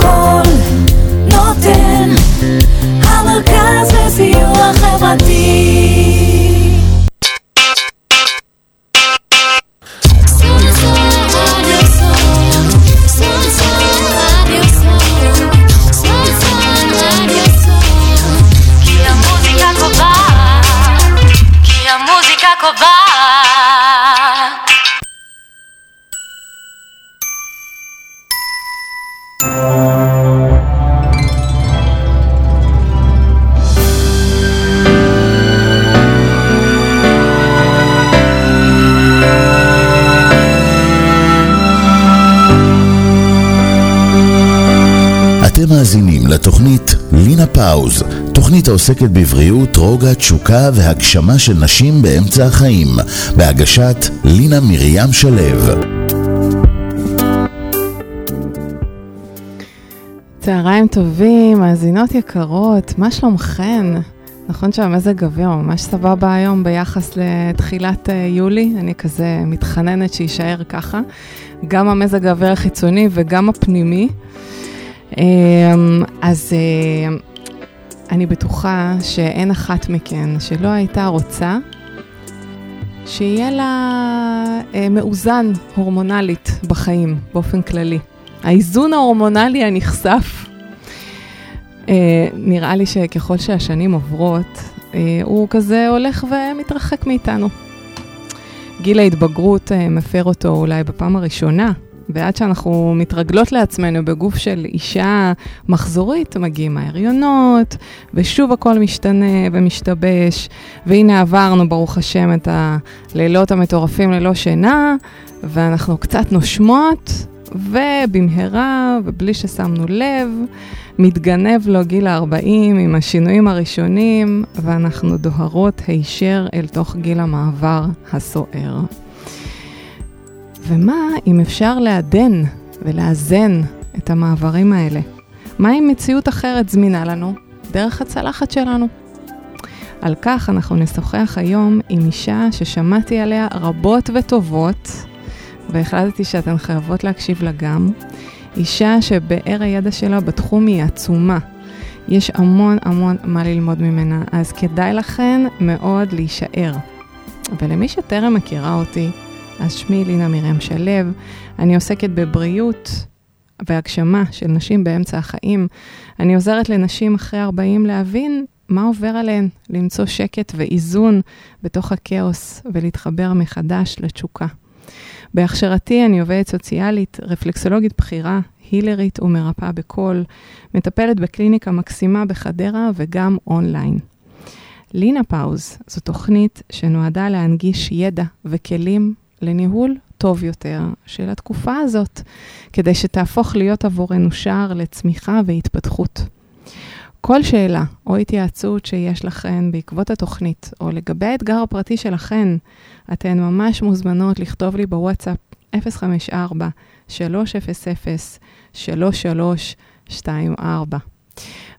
כל נותן, המרכז לסיוע חברתי. לתוכנית לינה פאוז, תוכנית העוסקת בבריאות, רוגע, תשוקה והגשמה של נשים באמצע החיים, בהגשת לינה מרים שלו. צהריים טובים, מאזינות יקרות, מה שלומכן? נכון שהמזג אוויר ממש סבבה היום ביחס לתחילת אה, יולי, אני כזה מתחננת שיישאר ככה. גם המזג האוויר החיצוני וגם הפנימי. אמ, אז אה, אני בטוחה שאין אחת מכן שלא הייתה רוצה שיהיה לה אה, מאוזן הורמונלית בחיים, באופן כללי. האיזון ההורמונלי הנכסף, אה, נראה לי שככל שהשנים עוברות, אה, הוא כזה הולך ומתרחק מאיתנו. גיל ההתבגרות מפר אותו אולי בפעם הראשונה, ועד שאנחנו מתרגלות לעצמנו בגוף של אישה מחזורית, מגיעים ההריונות, ושוב הכל משתנה ומשתבש, והנה עברנו, ברוך השם, את הלילות המטורפים ללא שינה, ואנחנו קצת נושמות, ובמהרה, ובלי ששמנו לב, מתגנב לו גיל ה-40 עם השינויים הראשונים, ואנחנו דוהרות הישר אל תוך גיל המעבר הסוער. ומה אם אפשר לעדן ולאזן את המעברים האלה? מה אם מציאות אחרת זמינה לנו דרך הצלחת שלנו? על כך אנחנו נשוחח היום עם אישה ששמעתי עליה רבות וטובות, והחלטתי שאתן חייבות להקשיב לה גם. אישה שבאר הידע שלה בתחום היא עצומה. יש המון המון מה ללמוד ממנה, אז כדאי לכן מאוד להישאר. ולמי שטרם מכירה אותי, אז שמי לינה מרים שלו, אני עוסקת בבריאות והגשמה של נשים באמצע החיים. אני עוזרת לנשים אחרי 40 להבין מה עובר עליהן, למצוא שקט ואיזון בתוך הכאוס ולהתחבר מחדש לתשוקה. בהכשרתי אני עובדת סוציאלית, רפלקסולוגית בכירה, הילרית ומרפאה בקול, מטפלת בקליניקה מקסימה בחדרה וגם אונליין. לינה פאוז זו תוכנית שנועדה להנגיש ידע וכלים לניהול טוב יותר של התקופה הזאת, כדי שתהפוך להיות עבורנו שער לצמיחה והתפתחות. כל שאלה או התייעצות שיש לכן בעקבות התוכנית, או לגבי האתגר הפרטי שלכן, אתן ממש מוזמנות לכתוב לי בוואטסאפ 054-300-3324.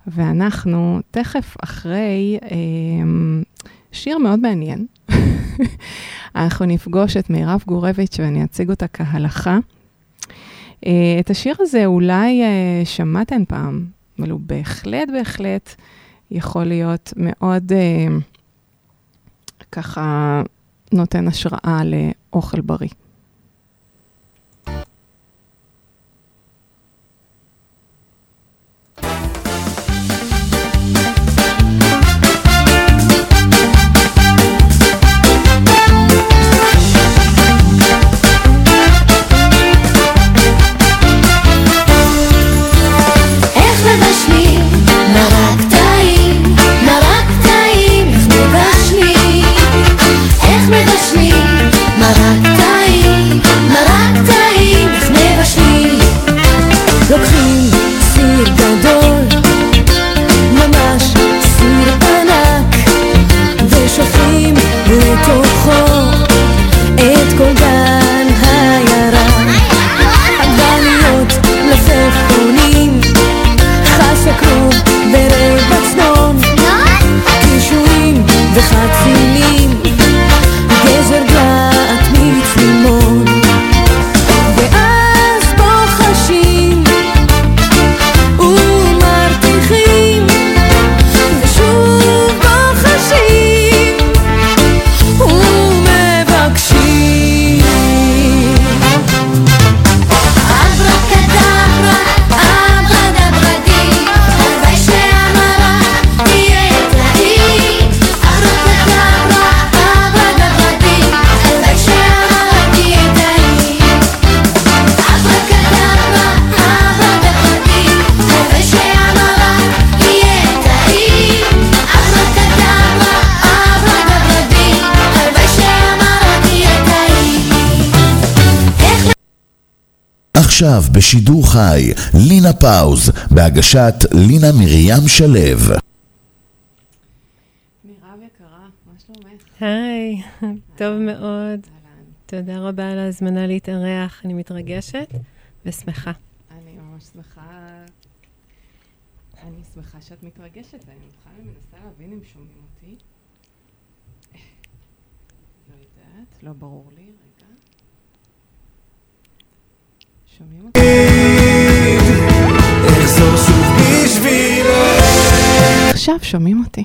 ואנחנו תכף אחרי אה, שיר מאוד מעניין. אנחנו נפגוש את מירב גורביץ' ואני אציג אותה כהלכה. אה, את השיר הזה אולי אה, שמעתן פעם, אבל הוא בהחלט, בהחלט יכול להיות מאוד אה, ככה נותן השראה לאוכל בריא. עכשיו בשידור חי, לינה פאוז, בהגשת לינה מרים שלו. מירב יקרה, מה שלומך? היי, טוב מאוד. תודה רבה על ההזמנה להתארח, אני מתרגשת ושמחה. אני ממש שמחה, אני שמחה שאת מתרגשת, אני בכלל מנסה להבין אם שומעים אותי. לא יודעת, לא ברור לי, רגע. שומעים אותי? עכשיו שומעים אותי,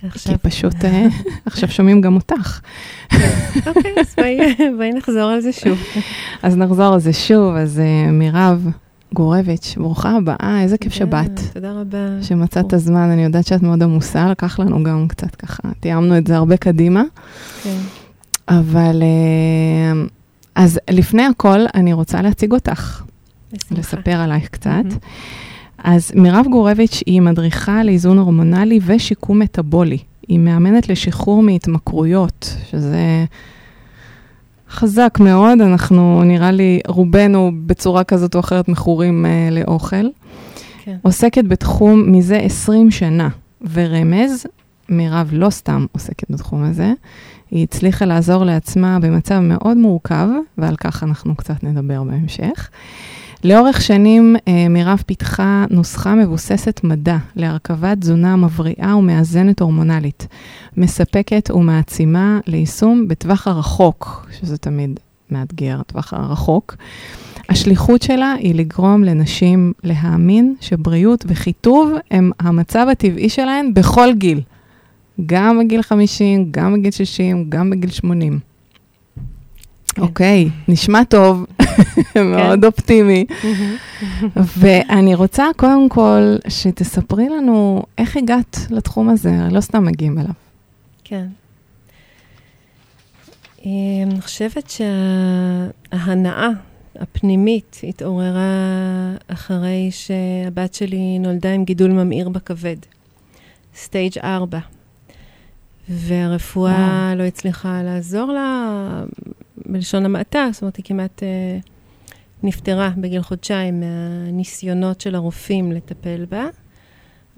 כי עכשיו, פשוט אה, עכשיו שומעים גם אותך. אוקיי, אז בואי- נחזור על זה שוב. אז נחזור על זה שוב, אז אה, מירב גורביץ', ברוכה הבאה, איזה כיף שבאת. תודה רבה. שמצאת זמן, אני יודעת שאת מאוד עמוסה, לקח לנו גם קצת ככה, תיאמנו את זה הרבה קדימה, כן. אבל אה, אז לפני הכל, אני רוצה להציג אותך, בשמחה. לספר עלייך קצת. מהמם. אז מירב גורביץ' היא מדריכה לאיזון הורמונלי ושיקום מטאבולי. היא מאמנת לשחרור מהתמכרויות, שזה חזק מאוד, אנחנו נראה לי רובנו בצורה כזאת או אחרת מכורים אה, לאוכל. כן. עוסקת בתחום מזה 20 שנה, ורמז, מירב לא סתם עוסקת בתחום הזה, היא הצליחה לעזור לעצמה במצב מאוד מורכב, ועל כך אנחנו קצת נדבר בהמשך. לאורך שנים אה, מירב פיתחה נוסחה מבוססת מדע להרכבת תזונה מבריאה ומאזנת הורמונלית, מספקת ומעצימה ליישום בטווח הרחוק, שזה תמיד מאתגר, הטווח הרחוק. השליחות שלה היא לגרום לנשים להאמין שבריאות וחיטוב הם המצב הטבעי שלהן בכל גיל. גם בגיל 50, גם בגיל 60, גם בגיל 80. כן. אוקיי, נשמע טוב, מאוד אופטימי. ואני רוצה קודם כל שתספרי לנו איך הגעת לתחום הזה, לא סתם מגיעים אליו. כן. אה, אני חושבת שההנאה הפנימית התעוררה אחרי שהבת שלי נולדה עם גידול ממאיר בכבד, סטייג' 4. והרפואה לא הצליחה לעזור לה, בלשון המעטה, זאת אומרת, היא כמעט אה, נפטרה בגיל חודשיים מהניסיונות של הרופאים לטפל בה.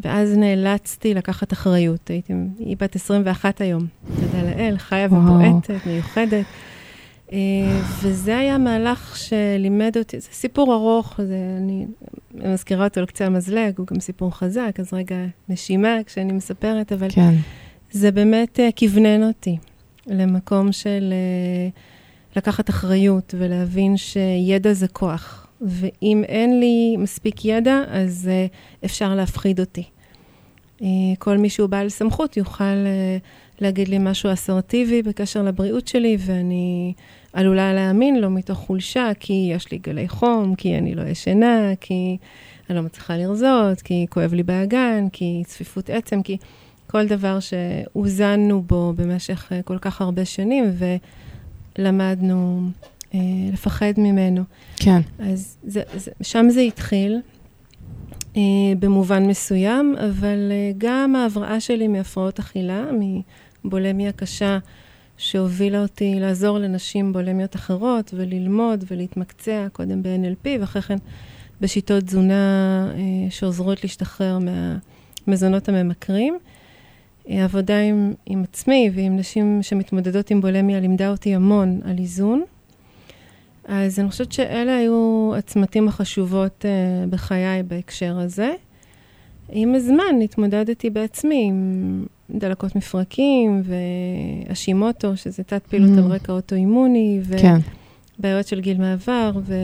ואז נאלצתי לקחת אחריות. הייתי, היא בת 21 היום, תודה לאל, חיה. ובועטת, מיוחדת. אה, וזה היה מהלך שלימד אותי, זה סיפור ארוך, זה, אני מזכירה אותו על קצה המזלג, הוא גם סיפור חזק, אז רגע נשימה כשאני מספרת, אבל כן. זה באמת אה, כוונן אותי למקום של אה, לקחת אחריות ולהבין שידע זה כוח, ואם אין לי מספיק ידע, אז אה, אפשר להפחיד אותי. כל מי שהוא בעל סמכות יוכל להגיד לי משהו אסרטיבי בקשר לבריאות שלי, ואני עלולה להאמין לו מתוך חולשה, כי יש לי גלי חום, כי אני לא ישנה, כי אני לא מצליחה לרזות, כי כואב לי באגן, כי צפיפות עצם, כי כל דבר שהוזנו בו במשך אה, כל כך הרבה שנים, ולמדנו אה, לפחד ממנו. כן. אז זה, זה, שם זה התחיל, אה, במובן מסוים, אבל אה, גם ההבראה שלי מהפרעות אכילה, מבולמיה קשה, שהובילה אותי לעזור לנשים בולמיות אחרות, וללמוד ולהתמקצע, קודם ב-NLP, ואחרי כן בשיטות תזונה אה, שעוזרות להשתחרר מהמזונות הממכרים. אה, עבודה עם, עם עצמי ועם נשים שמתמודדות עם בולמיה לימדה אותי המון על איזון. אז אני חושבת שאלה היו הצמתים החשובות uh, בחיי בהקשר הזה. עם הזמן התמודדתי בעצמי עם דלקות מפרקים והשימוטו, שזה תת פעילות Mm. על רקע אוטואימוני, כן. ובעיות של גיל מעבר, ו...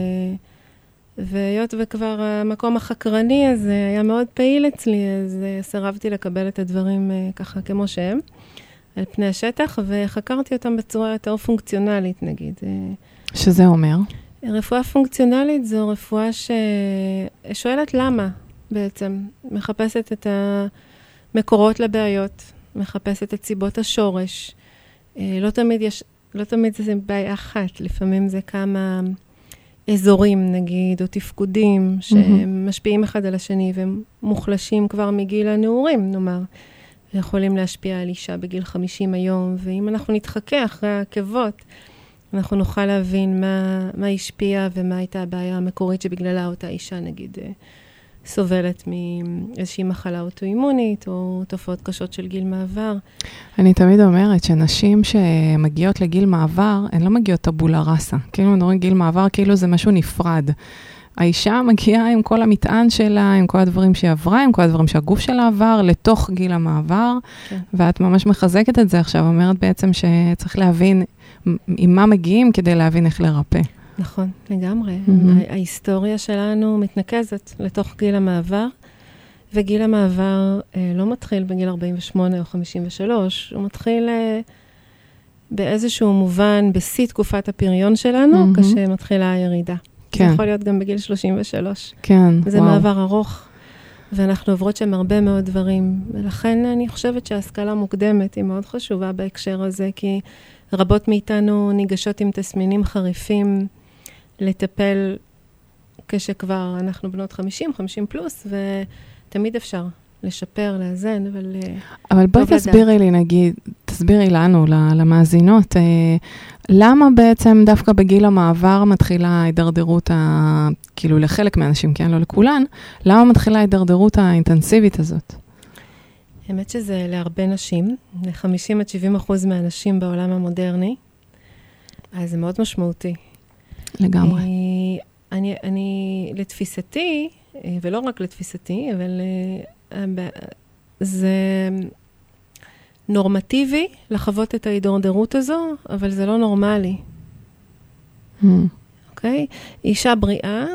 והיות וכבר המקום החקרני הזה היה מאוד פעיל אצלי, אז uh, סירבתי לקבל את הדברים uh, ככה כמו שהם, על פני השטח, וחקרתי אותם בצורה יותר פונקציונלית, נגיד. Uh, שזה אומר? רפואה פונקציונלית זו רפואה ששואלת למה בעצם, מחפשת את המקורות לבעיות, מחפשת את סיבות השורש. אה, לא תמיד יש, לא תמיד זה בעיה אחת, לפעמים זה כמה אזורים נגיד, או תפקודים שמשפיעים אחד על השני והם מוחלשים כבר מגיל הנעורים, נאמר. ויכולים להשפיע על אישה בגיל 50 היום, ואם אנחנו נתחכה אחרי העקבות, אנחנו נוכל להבין מה, מה השפיע ומה הייתה הבעיה המקורית שבגללה אותה אישה, נגיד, אה, סובלת מאיזושהי מחלה אוטואימונית, או תופעות קשות של גיל מעבר. אני תמיד אומרת שנשים שמגיעות לגיל מעבר, הן לא מגיעות טבולה ראסה. כאילו מדברים גיל מעבר, כאילו זה משהו נפרד. האישה מגיעה עם כל המטען שלה, עם כל הדברים שהיא עברה, עם כל הדברים שהגוף שלה עבר, לתוך גיל המעבר, כן. ואת ממש מחזקת את זה עכשיו, אומרת בעצם שצריך להבין עם מה מגיעים כדי להבין איך לרפא. נכון, לגמרי. ה- ההיסטוריה שלנו מתנקזת לתוך גיל המעבר, וגיל המעבר אה, לא מתחיל בגיל 48 או 53, הוא מתחיל אה, באיזשהו מובן בשיא תקופת הפריון שלנו, מהמם. כשמתחילה הירידה. כן. זה יכול להיות גם בגיל 33. כן, זה וואו. מעבר ארוך, ואנחנו עוברות שם הרבה מאוד דברים. ולכן אני חושבת שההשכלה מוקדמת היא מאוד חשובה בהקשר הזה, כי רבות מאיתנו ניגשות עם תסמינים חריפים לטפל כשכבר אנחנו בנות 50, 50 פלוס, ותמיד אפשר לשפר, לאזן, אבל... אה, אבל בואי טוב תסבירי לי, נגיד, תסבירי לנו, למאזינות, אה, למה בעצם דווקא בגיל המעבר מתחילה ההידרדרות, ה... כאילו לחלק מהאנשים, כן, לא לכולן, למה מתחילה ההידרדרות האינטנסיבית הזאת? האמת שזה להרבה נשים, ל-50 עד 70 אחוז מהנשים בעולם המודרני, אז זה מאוד משמעותי. לגמרי. אה, אני, אני, לתפיסתי, אה, ולא רק לתפיסתי, אבל אה, זה נורמטיבי לחוות את ההידרדרות הזו, אבל זה לא נורמלי, Mm, אוקיי? אישה בריאה,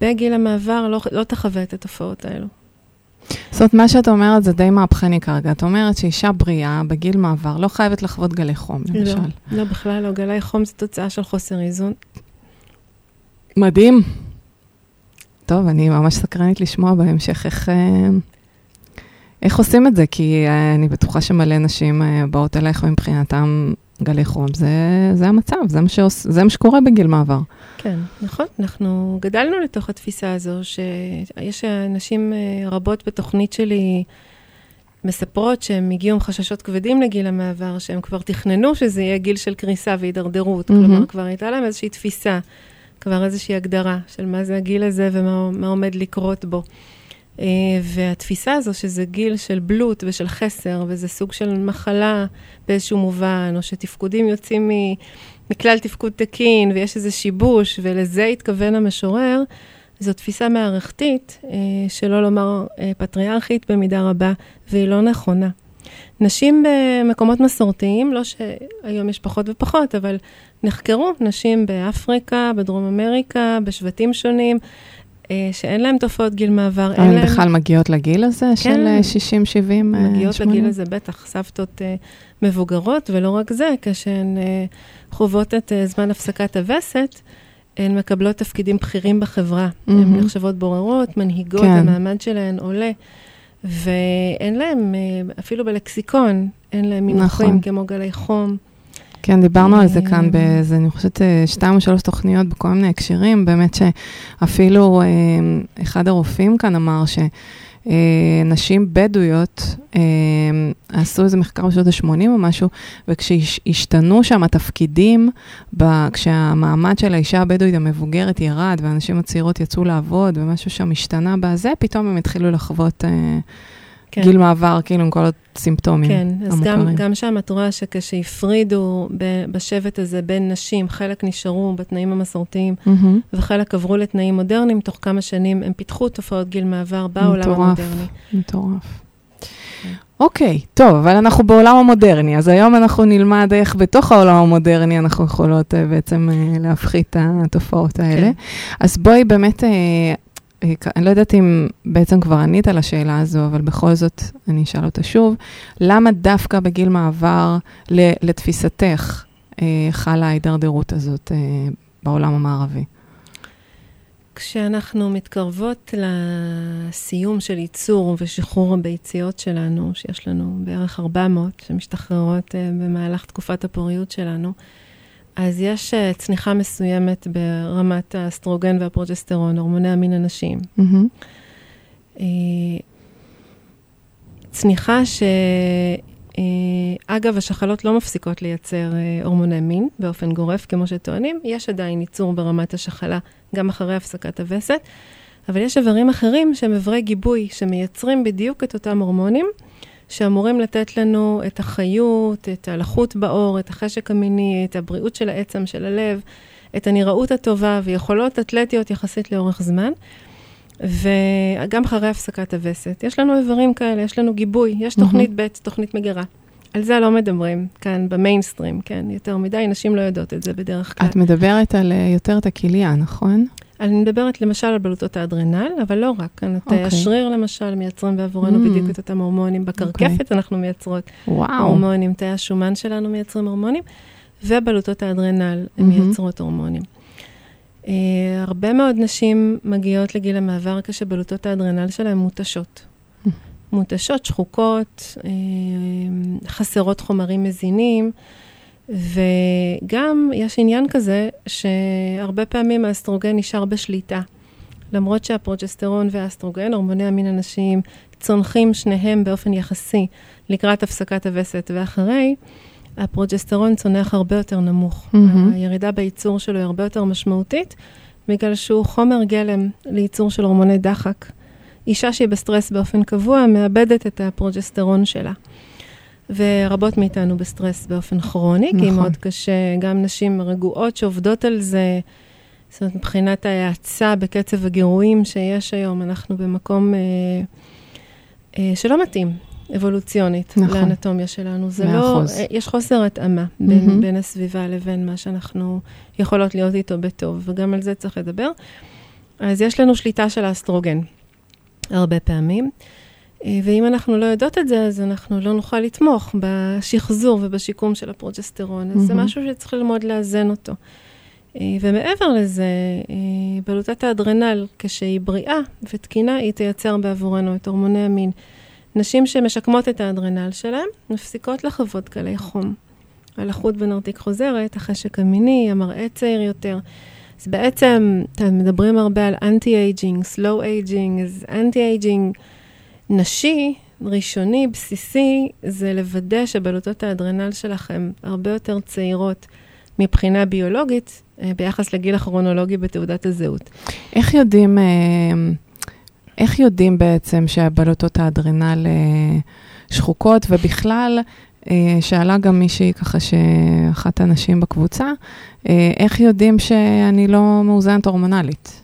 בגיל המעבר לא, לא תחווה את התופעות האלו. זאת אומרת, מה שאת אומרת זה די מהפכני כרגע. את אומרת שאישה בריאה בגיל מעבר לא חייבת לחוות גלי חום, למשל. לא, לא, בכלל לא. גלי חום זה תוצאה של חוסר איזון. מדהים. טוב, אני ממש סקרנית לשמוע בהמשך איך, אה, איך עושים את זה, כי אה, אני בטוחה שמלא נשים אה, באות אליך ומבחינתם גלי חום. זה, זה המצב, זה מה, שעוש, זה מה שקורה בגיל מעבר. כן, נכון. אנחנו גדלנו לתוך התפיסה הזו, שיש נשים אה, רבות בתוכנית שלי מספרות שהן הגיעו עם חששות כבדים לגיל המעבר, שהן כבר תכננו שזה יהיה גיל של קריסה והידרדרות. מהמם. כלומר, כבר הייתה להם איזושהי תפיסה, כבר איזושהי הגדרה של מה זה הגיל הזה ומה מה עומד לקרות בו. אה, והתפיסה הזו שזה גיל של בלוט ושל חסר, וזה סוג של מחלה באיזשהו מובן, או שתפקודים יוצאים. מכלל תפקוד תקין, ויש איזה שיבוש, ולזה התכוון המשורר, זו תפיסה מערכתית, אה, שלא לומר אה, פטריארכית במידה רבה, והיא לא נכונה. נשים במקומות מסורתיים, לא שהיום יש פחות ופחות, אבל נחקרו נשים באפריקה, בדרום אמריקה, בשבטים שונים, שאין להם תופעות גיל מעבר, אין הן להם... בכלל מגיעות לגיל הזה של כן. אה, 60, 70, אה, מגיעות 80? לגיל הזה, בטח, סבתות אה, מבוגרות, ולא רק זה, כשהן אה, חוות את אה, זמן הפסקת הווסת, הן מקבלות תפקידים בכירים בחברה. הן מהמם. נחשבות בוררות, מנהיגות, כן. המעמד שלהן עולה, ואין אה, אפילו בלקסיקון, אין להן מינוחים נכון. כמו גלי חום. כן, דיברנו על זה אה, כאן באיזה, אני חושבת, אה, שתיים או שלוש תוכניות בכל מיני הקשרים, באמת שאפילו אה, אחד הרופאים כאן אמר שנשים בדואיות אה, עשו איזה מחקר בשנות ה-80 או משהו, וכשהשתנו שם התפקידים, ב- כשהמעמד של האישה הבדואית המבוגרת ירד, והנשים הצעירות יצאו לעבוד, ומשהו שם השתנה בזה, פתאום הם התחילו לחוות כן. גיל מעבר, כאילו, עם כל הסימפטומים כן, אז גם, המוכרים. גם שם את רואה שכשהפרידו ב- בשבט הזה בין נשים, חלק נשארו בתנאים המסורתיים מהמם. וחלק עברו לתנאים מודרניים, תוך כמה שנים הם פיתחו תופעות גיל מעבר בעולם מטורף. המודרני. מטורף. אוקיי, טוב, אבל אנחנו בעולם המודרני, אז היום אנחנו נלמד איך בתוך העולם המודרני אנחנו יכולות אה, בעצם אה, להפחית את התופעות האלה. כן. אז בואי באמת, כ- אני לא יודעת אם בעצם כבר ענית על השאלה הזו, אבל בכל זאת אני אשאל אותה שוב. למה דווקא בגיל מעבר, לתפיסתך, אה, חלה ההידרדרות הזאת אה, בעולם המערבי? כשאנחנו מתקרבות לסיום של ייצור ושחרור הביציות שלנו, שיש לנו בערך 400 שמשתחררות אה, במהלך תקופת הפוריות שלנו, אז יש אה, צניחה מסוימת ברמת האסטרוגן והפרוג'סטרון, הורמוני המין הנשיים. מהמם. אה, צניחה ש... אה, השחלות לא מפסיקות לייצר הורמוני מין באופן גורף, כמו שטוענים. יש עדיין ייצור ברמת השחלה, גם אחרי הפסקת הווסת, אבל יש איברים אחרים שהם איברי גיבוי, שמייצרים בדיוק את אותם הורמונים, שאמורים לתת לנו את החיות, את הלחות בעור, את החשק המיני, את הבריאות של העצם, של הלב, את הנראות הטובה ויכולות אתלטיות יחסית לאורך זמן. וגם אחרי הפסקת הווסת. יש לנו איברים כאלה, יש לנו גיבוי, יש תוכנית ב', תוכנית מגירה. על זה לא מדברים כאן במיינסטרים, כן? יותר מדי, נשים לא יודעות את זה בדרך כלל. את מדברת על אה, יותר את הכליה, נכון? אני מדברת למשל על בלוטות האדרנל, אבל לא רק. כאן את אוקיי. השריר למשל מייצרים בעבורנו Mm. בדיוק את אותם הורמונים. בקרקפת אנחנו מייצרות וואו. הורמונים, תאי השומן שלנו מייצרים הורמונים, ובלוטות האדרנל מהמם. מייצרות הורמונים. Uh, הרבה מאוד נשים מגיעות לגיל המעבר כשבלוטות האדרנל שלהן מותשות. מותשות, שחוקות, uh, חסרות חומרים מזינים, וגם יש עניין כזה שהרבה פעמים האסטרוגן נשאר בשליטה. למרות שהפרוג'סטרון והאסטרוגן, הורמוני המין הנשיים, צונחים שניהם באופן יחסי לקראת הפסקת הווסת ואחרי, הפרוג'סטרון צונח הרבה יותר נמוך. מהמם. הירידה בייצור שלו היא הרבה יותר משמעותית, בגלל שהוא חומר גלם לייצור של הורמוני דחק. אישה שהיא בסטרס באופן קבוע מאבדת את הפרוג'סטרון שלה. ורבות מאיתנו בסטרס באופן כרוני, כי נכון. מאוד קשה, גם נשים רגועות שעובדות על זה, זאת אומרת, מבחינת ההאצה בקצב הגירויים שיש היום, אנחנו במקום אה, אה, שלא מתאים אבולוציונית נכון. לאנטומיה שלנו. זה מאה לא. אה, יש חוסר התאמה בין, מהמם. בין הסביבה לבין מה שאנחנו יכולות להיות איתו בטוב, וגם על זה צריך לדבר. אז יש לנו שליטה של האסטרוגן, הרבה פעמים. אה, ואם אנחנו לא יודעות את זה, אז אנחנו לא נוכל לתמוך בשחזור ובשיקום של הפרוג'סטרון. אז זה. משהו שצריך ללמוד לאזן אותו. אה, ומעבר לזה, אה, בלוטת האדרנל, כשהיא בריאה ותקינה, היא תייצר בעבורנו את הורמוני המין. נשים שמשקמות את האדרנל שלהן, מפסיקות לחוות גלי חום. הלחות בנרתיק חוזרת, החשק המיני, המראה צעיר יותר. אז בעצם, אתם מדברים הרבה על anti-aging, slow aging, אז anti-aging נשי, ראשוני, בסיסי, זה לוודא שבלוטות האדרנל שלכם הרבה יותר צעירות מבחינה ביולוגית, אה, ביחס לגיל הכרונולוגי בתעודת הזהות. איך יודעים, אה, איך יודעים בעצם שהבלוטות האדרנל אה, שחוקות, ובכלל, שאלה גם מישהי ככה, שאחת הנשים בקבוצה, איך יודעים שאני לא מאוזנת הורמונלית?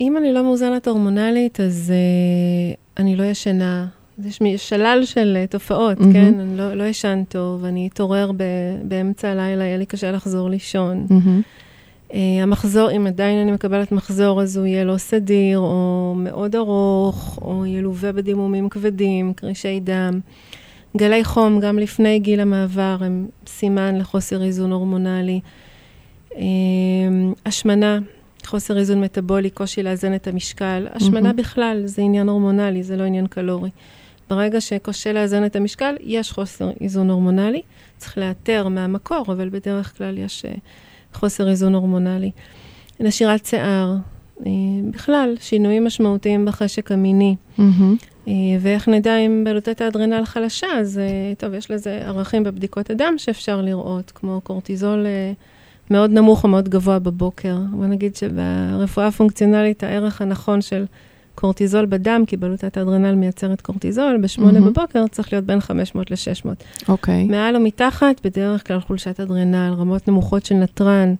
אם אני לא מאוזנת הורמונלית, אז uh, אני לא ישנה, יש שלל של אה, תופעות, מהמם. כן? אני לא, לא ישן טוב, אני אתעורר ב, באמצע הלילה, יהיה לי קשה לחזור לישון. מהמם. Uh, המחזור, אם עדיין אני מקבלת מחזור, אז הוא יהיה לא סדיר, או מאוד ארוך, או ילווה בדימומים כבדים, קרישי דם. גלי חום, גם לפני גיל המעבר, הם סימן לחוסר איזון הורמונלי. Uh, השמנה, חוסר איזון מטבולי, קושי לאזן את המשקל. השמנה מהמם. בכלל זה עניין הורמונלי, זה לא עניין קלורי. ברגע שקשה לאזן את המשקל, יש חוסר איזון הורמונלי. צריך לאתר מהמקור, אבל בדרך כלל יש אה, חוסר איזון הורמונלי. נשירת שיער, אה, בכלל, שינויים משמעותיים בחשק המיני. אה, ואיך נדע אם בלוטת האדרנל חלשה, אז טוב, יש לזה ערכים בבדיקות הדם שאפשר לראות, כמו קורטיזול מאוד נמוך או מאוד גבוה בבוקר. בוא נגיד שברפואה הפונקציונלית הערך הנכון של קורטיזול בדם, כי בלוטת האדרנל מייצרת קורטיזול, בשמונה מהמם. בבוקר צריך להיות בין 500 ל-600. אוקיי. מעל או מתחת, בדרך כלל חולשת אדרנל, רמות נמוכות של נתרן,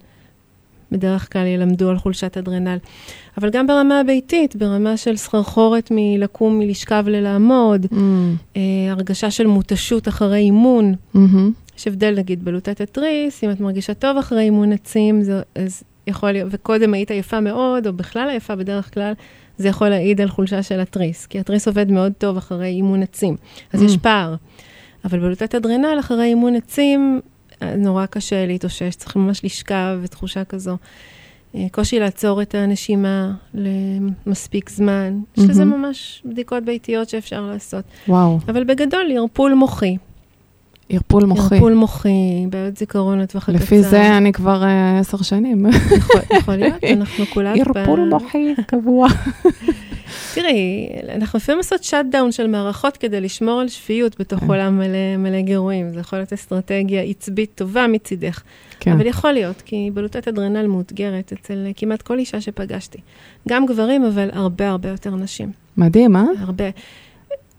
בדרך כלל ילמדו על חולשת אדרנל. אבל גם ברמה הביתית, ברמה של סחרחורת מלקום, מלשכב ללעמוד, מהמם. אה, הרגשה של מותשות אחרי אימון. מהמם. יש הבדל, נגיד, בלוטת התריס, אם את מרגישה טוב אחרי אימון עצים, זה, אז יכול להיות, וקודם היית יפה מאוד, או בכלל עייפה בדרך כלל, זה יכול להעיד על חולשה של התריס, כי התריס עובד מאוד טוב אחרי אימון עצים, אז Mm. יש פער. אבל בלוטת אדרנל, אחרי אימון עצים, אה, נורא קשה להתאושש, צריך ממש לשכב ותחושה כזו. אה, קושי לעצור את הנשימה למספיק זמן. יש לזה מהמם. ממש בדיקות ביתיות שאפשר לעשות. וואו. אבל בגדול, ערפול מוחי. ערפול מוחי. ערפול מוחי, בעיות זיכרון לטווח הקצר. לפי זה אני כבר אה, עשר שנים. יכול, יכול להיות, אנחנו כולנו... ערפול מוחי קבוע. תראי, אנחנו לפעמים עושות שאט דאון של מערכות כדי לשמור על שפיות בתוך עולם מלא, מלא גירויים. זה יכול להיות אסטרטגיה עצבית טובה מצידך. כן. אבל יכול להיות, כי בלוטת אדרנל מאותגרת אצל כמעט כל אישה שפגשתי. גם גברים, אבל הרבה הרבה יותר נשים. מדהים, אה? הרבה.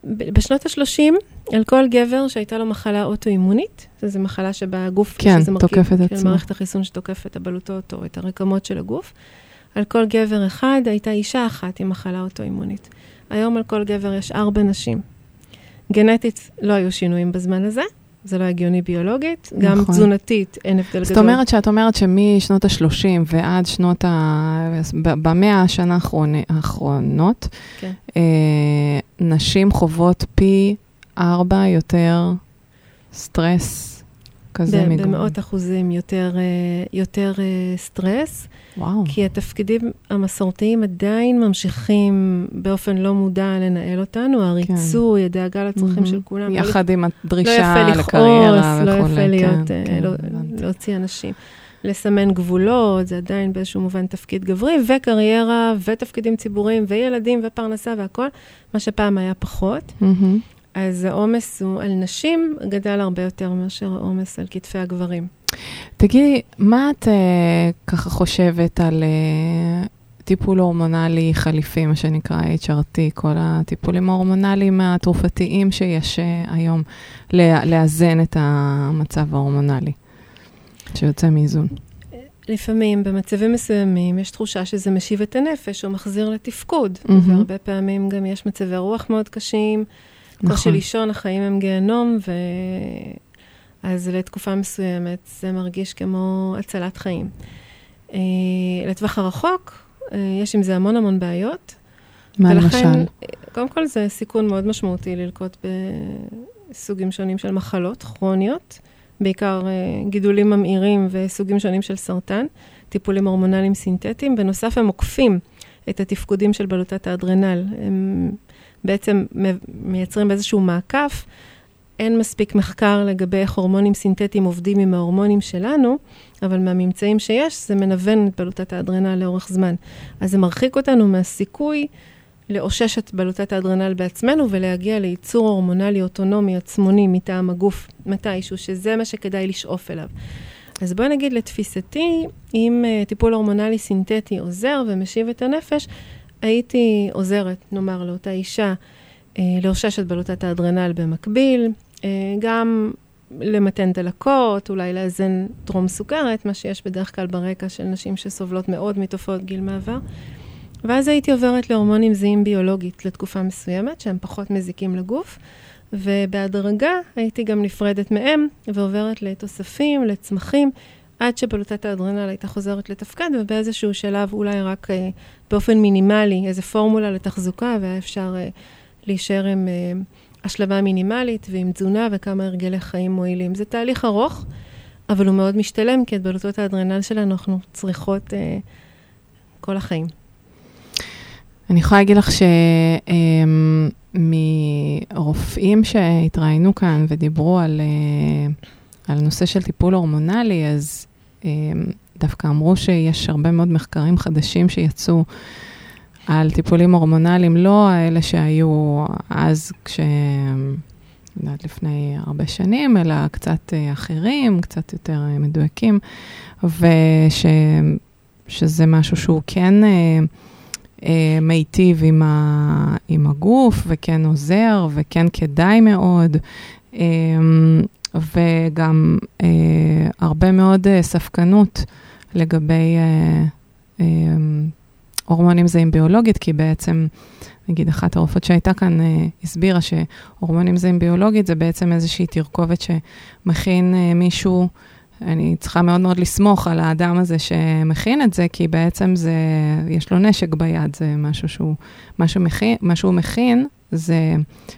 בשנות ה-30, על כל גבר שהייתה לו מחלה אוטואימונית, שזו מחלה שבה הגוף, כן, שזה מרכיב תוקף את של עצמו. מערכת החיסון שתוקף את הבלוטות או את הרקמות של הגוף, על כל גבר אחד הייתה אישה אחת עם מחלה אוטואימונית. היום על כל גבר יש ארבע נשים. גנטית לא היו שינויים בזמן הזה, זה לא הגיוני ביולוגית, גם נכון. תזונתית אין הבדל גדול. זאת אומרת שאת אומרת שמשנות ה-30 ועד שנות ה... במאה השנה האחרונות, כן. אה, נשים חוות פי ארבע יותר סטרס כזה ב- מגוון. במאות אחוזים יותר, אה, יותר אה, סטרס. וואו. כי התפקידים המסורתיים עדיין ממשיכים באופן לא מודע לנהל אותנו, הריצוי, הדאגה לצרכים מהמם. של כולם. לא יחד עם לא הדרישה יפה לקריירה לכעוס, וכולי. לא יפה להיות, כן, אה, כן, לא- הבנתי. להוציא אנשים. לסמן גבולות, זה עדיין באיזשהו מובן תפקיד גברי, וקריירה, ותפקידים ציבוריים, וילדים, ופרנסה והכול, מה שפעם היה פחות. מהמם. אז העומס הוא על נשים גדל הרבה יותר מאשר העומס על כתפי הגברים. תגידי, מה את אה, ככה חושבת על אה, טיפול הורמונלי חליפי, מה שנקרא HRT, כל הטיפולים ההורמונליים התרופתיים שיש אה, היום, לה- לאזן את המצב ההורמונלי שיוצא מאיזון? לפעמים, במצבים מסוימים, יש תחושה שזה משיב את הנפש או מחזיר לתפקוד. מהמם. והרבה פעמים גם יש מצבי רוח מאוד קשים, קושי נכון. לישון, החיים הם גיהנום, ו... אז לתקופה מסוימת זה מרגיש כמו הצלת חיים. אה, לטווח הרחוק, אה, יש עם זה המון המון בעיות. מה ולכן, למשל? אה, קודם כל זה סיכון מאוד משמעותי ללקוט בסוגים שונים של מחלות כרוניות, בעיקר אה, גידולים ממאירים וסוגים שונים של סרטן, טיפולים הורמונליים סינתטיים. בנוסף, הם עוקפים את התפקודים של בלוטת האדרנל. הם בעצם מייצרים איזשהו מעקף. אין מספיק מחקר לגבי איך הורמונים סינתטיים עובדים עם ההורמונים שלנו, אבל מהממצאים שיש, זה מנוון את בלוטת האדרנל לאורך זמן. אז זה מרחיק אותנו מהסיכוי לאושש את בלוטת האדרנל בעצמנו ולהגיע לייצור הורמונלי אוטונומי עצמוני מטעם הגוף מתישהו, שזה מה שכדאי לשאוף אליו. אז בואי נגיד, לתפיסתי, אם uh, טיפול הורמונלי סינתטי עוזר ומשיב את הנפש, הייתי עוזרת, נאמר, לאותה אישה uh, לאושש את בלוטת האדרנל במקביל, uh, גם למתן דלקות, אולי לאזן טרום סוכרת, מה שיש בדרך כלל ברקע של נשים שסובלות מאוד מתופעות גיל מעבר. ואז הייתי עוברת להורמונים זהים ביולוגית לתקופה מסוימת, שהם פחות מזיקים לגוף, ובהדרגה הייתי גם נפרדת מהם, ועוברת לתוספים, לצמחים, עד שבלוטת האדרנל הייתה חוזרת לתפקד, ובאיזשהו שלב אולי רק אה, באופן מינימלי, איזו פורמולה לתחזוקה, והיה אפשר אה, להישאר עם אה, השלמה מינימלית ועם תזונה וכמה הרגלי חיים מועילים. זה תהליך ארוך, אבל הוא מאוד משתלם, כי את בלוטות האדרנל שלנו אנחנו צריכות אה, כל החיים. אני יכולה להגיד לך שמרופאים שהתראיינו כאן ודיברו על, אה, על נושא של טיפול הורמונלי, אז דווקא אמרו שיש הרבה מאוד מחקרים חדשים שיצאו על טיפולים הורמונליים, לא האלה שהיו אז כש... אני יודעת, לפני הרבה שנים, אלא קצת אה, אחרים, קצת יותר אה, מדויקים, ושזה משהו שהוא כן אה, אה, מיטיב עם, ה, עם הגוף, וכן עוזר, וכן כדאי מאוד, אה, וגם אה, הרבה מאוד אה, ספקנות לגבי אה, אה, הורמונים זהים ביולוגית, כי בעצם, נגיד, אחת הרופאות שהייתה כאן אה, הסבירה שהורמונים זהים ביולוגית זה בעצם איזושהי תרכובת שמכין אה, מישהו, אני צריכה מאוד מאוד לסמוך על האדם הזה שמכין את זה, כי בעצם זה, יש לו נשק ביד, זה משהו שהוא, מה, שמכין, מה שהוא מכין זה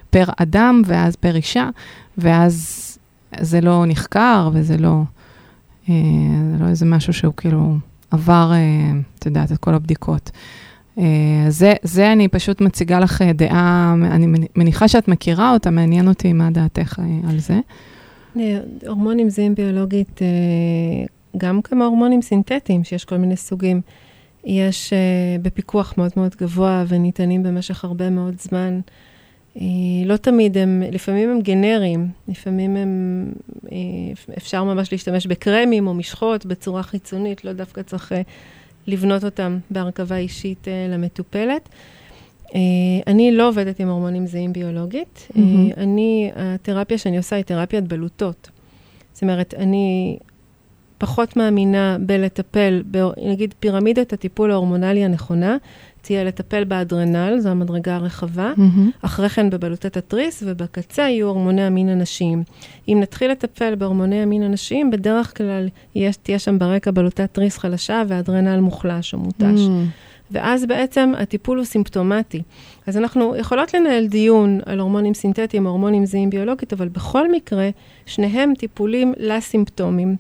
פר אדם ואז פר אישה, ואז זה לא נחקר וזה לא, אה, זה לא איזה משהו שהוא כאילו עבר, אה, את יודעת, את כל הבדיקות. אה, זה, זה אני פשוט מציגה לך אה, דעה, אני מניחה שאת מכירה אותה, מעניין אותי מה דעתך אה, על זה. אה, הורמונים זהים ביולוגית, אה, גם כמו הורמונים סינתטיים, שיש כל מיני סוגים, יש אה, בפיקוח מאוד מאוד גבוה וניתנים במשך הרבה מאוד זמן. אה, לא תמיד הם, לפעמים הם גנריים, לפעמים הם, אה, אפשר ממש להשתמש בקרמים או משחות בצורה חיצונית, לא דווקא צריך אה, לבנות אותם בהרכבה אישית למטופלת. אני לא עובדת עם הורמונים זהים ביולוגית. אה, אני, התרפיה שאני עושה היא תרפיית בלוטות. זאת אומרת, אני פחות מאמינה בלטפל, ב, נגיד פירמידת הטיפול ההורמונלי הנכונה, תהיה לטפל באדרנל, זו המדרגה הרחבה, מהמם. אחרי כן בבלוטת התריס, ובקצה יהיו הורמוני המין הנשיים. אם נתחיל לטפל בהורמוני המין הנשיים, בדרך כלל יש, תהיה שם ברקע בלוטת תריס חלשה ואדרנל מוחלש או מותש. Mm. ואז בעצם הטיפול הוא סימפטומטי. אז אנחנו יכולות לנהל דיון על הורמונים סינתטיים, הורמונים זהים ביולוגית, אבל בכל מקרה, שניהם טיפולים לסימפטומים.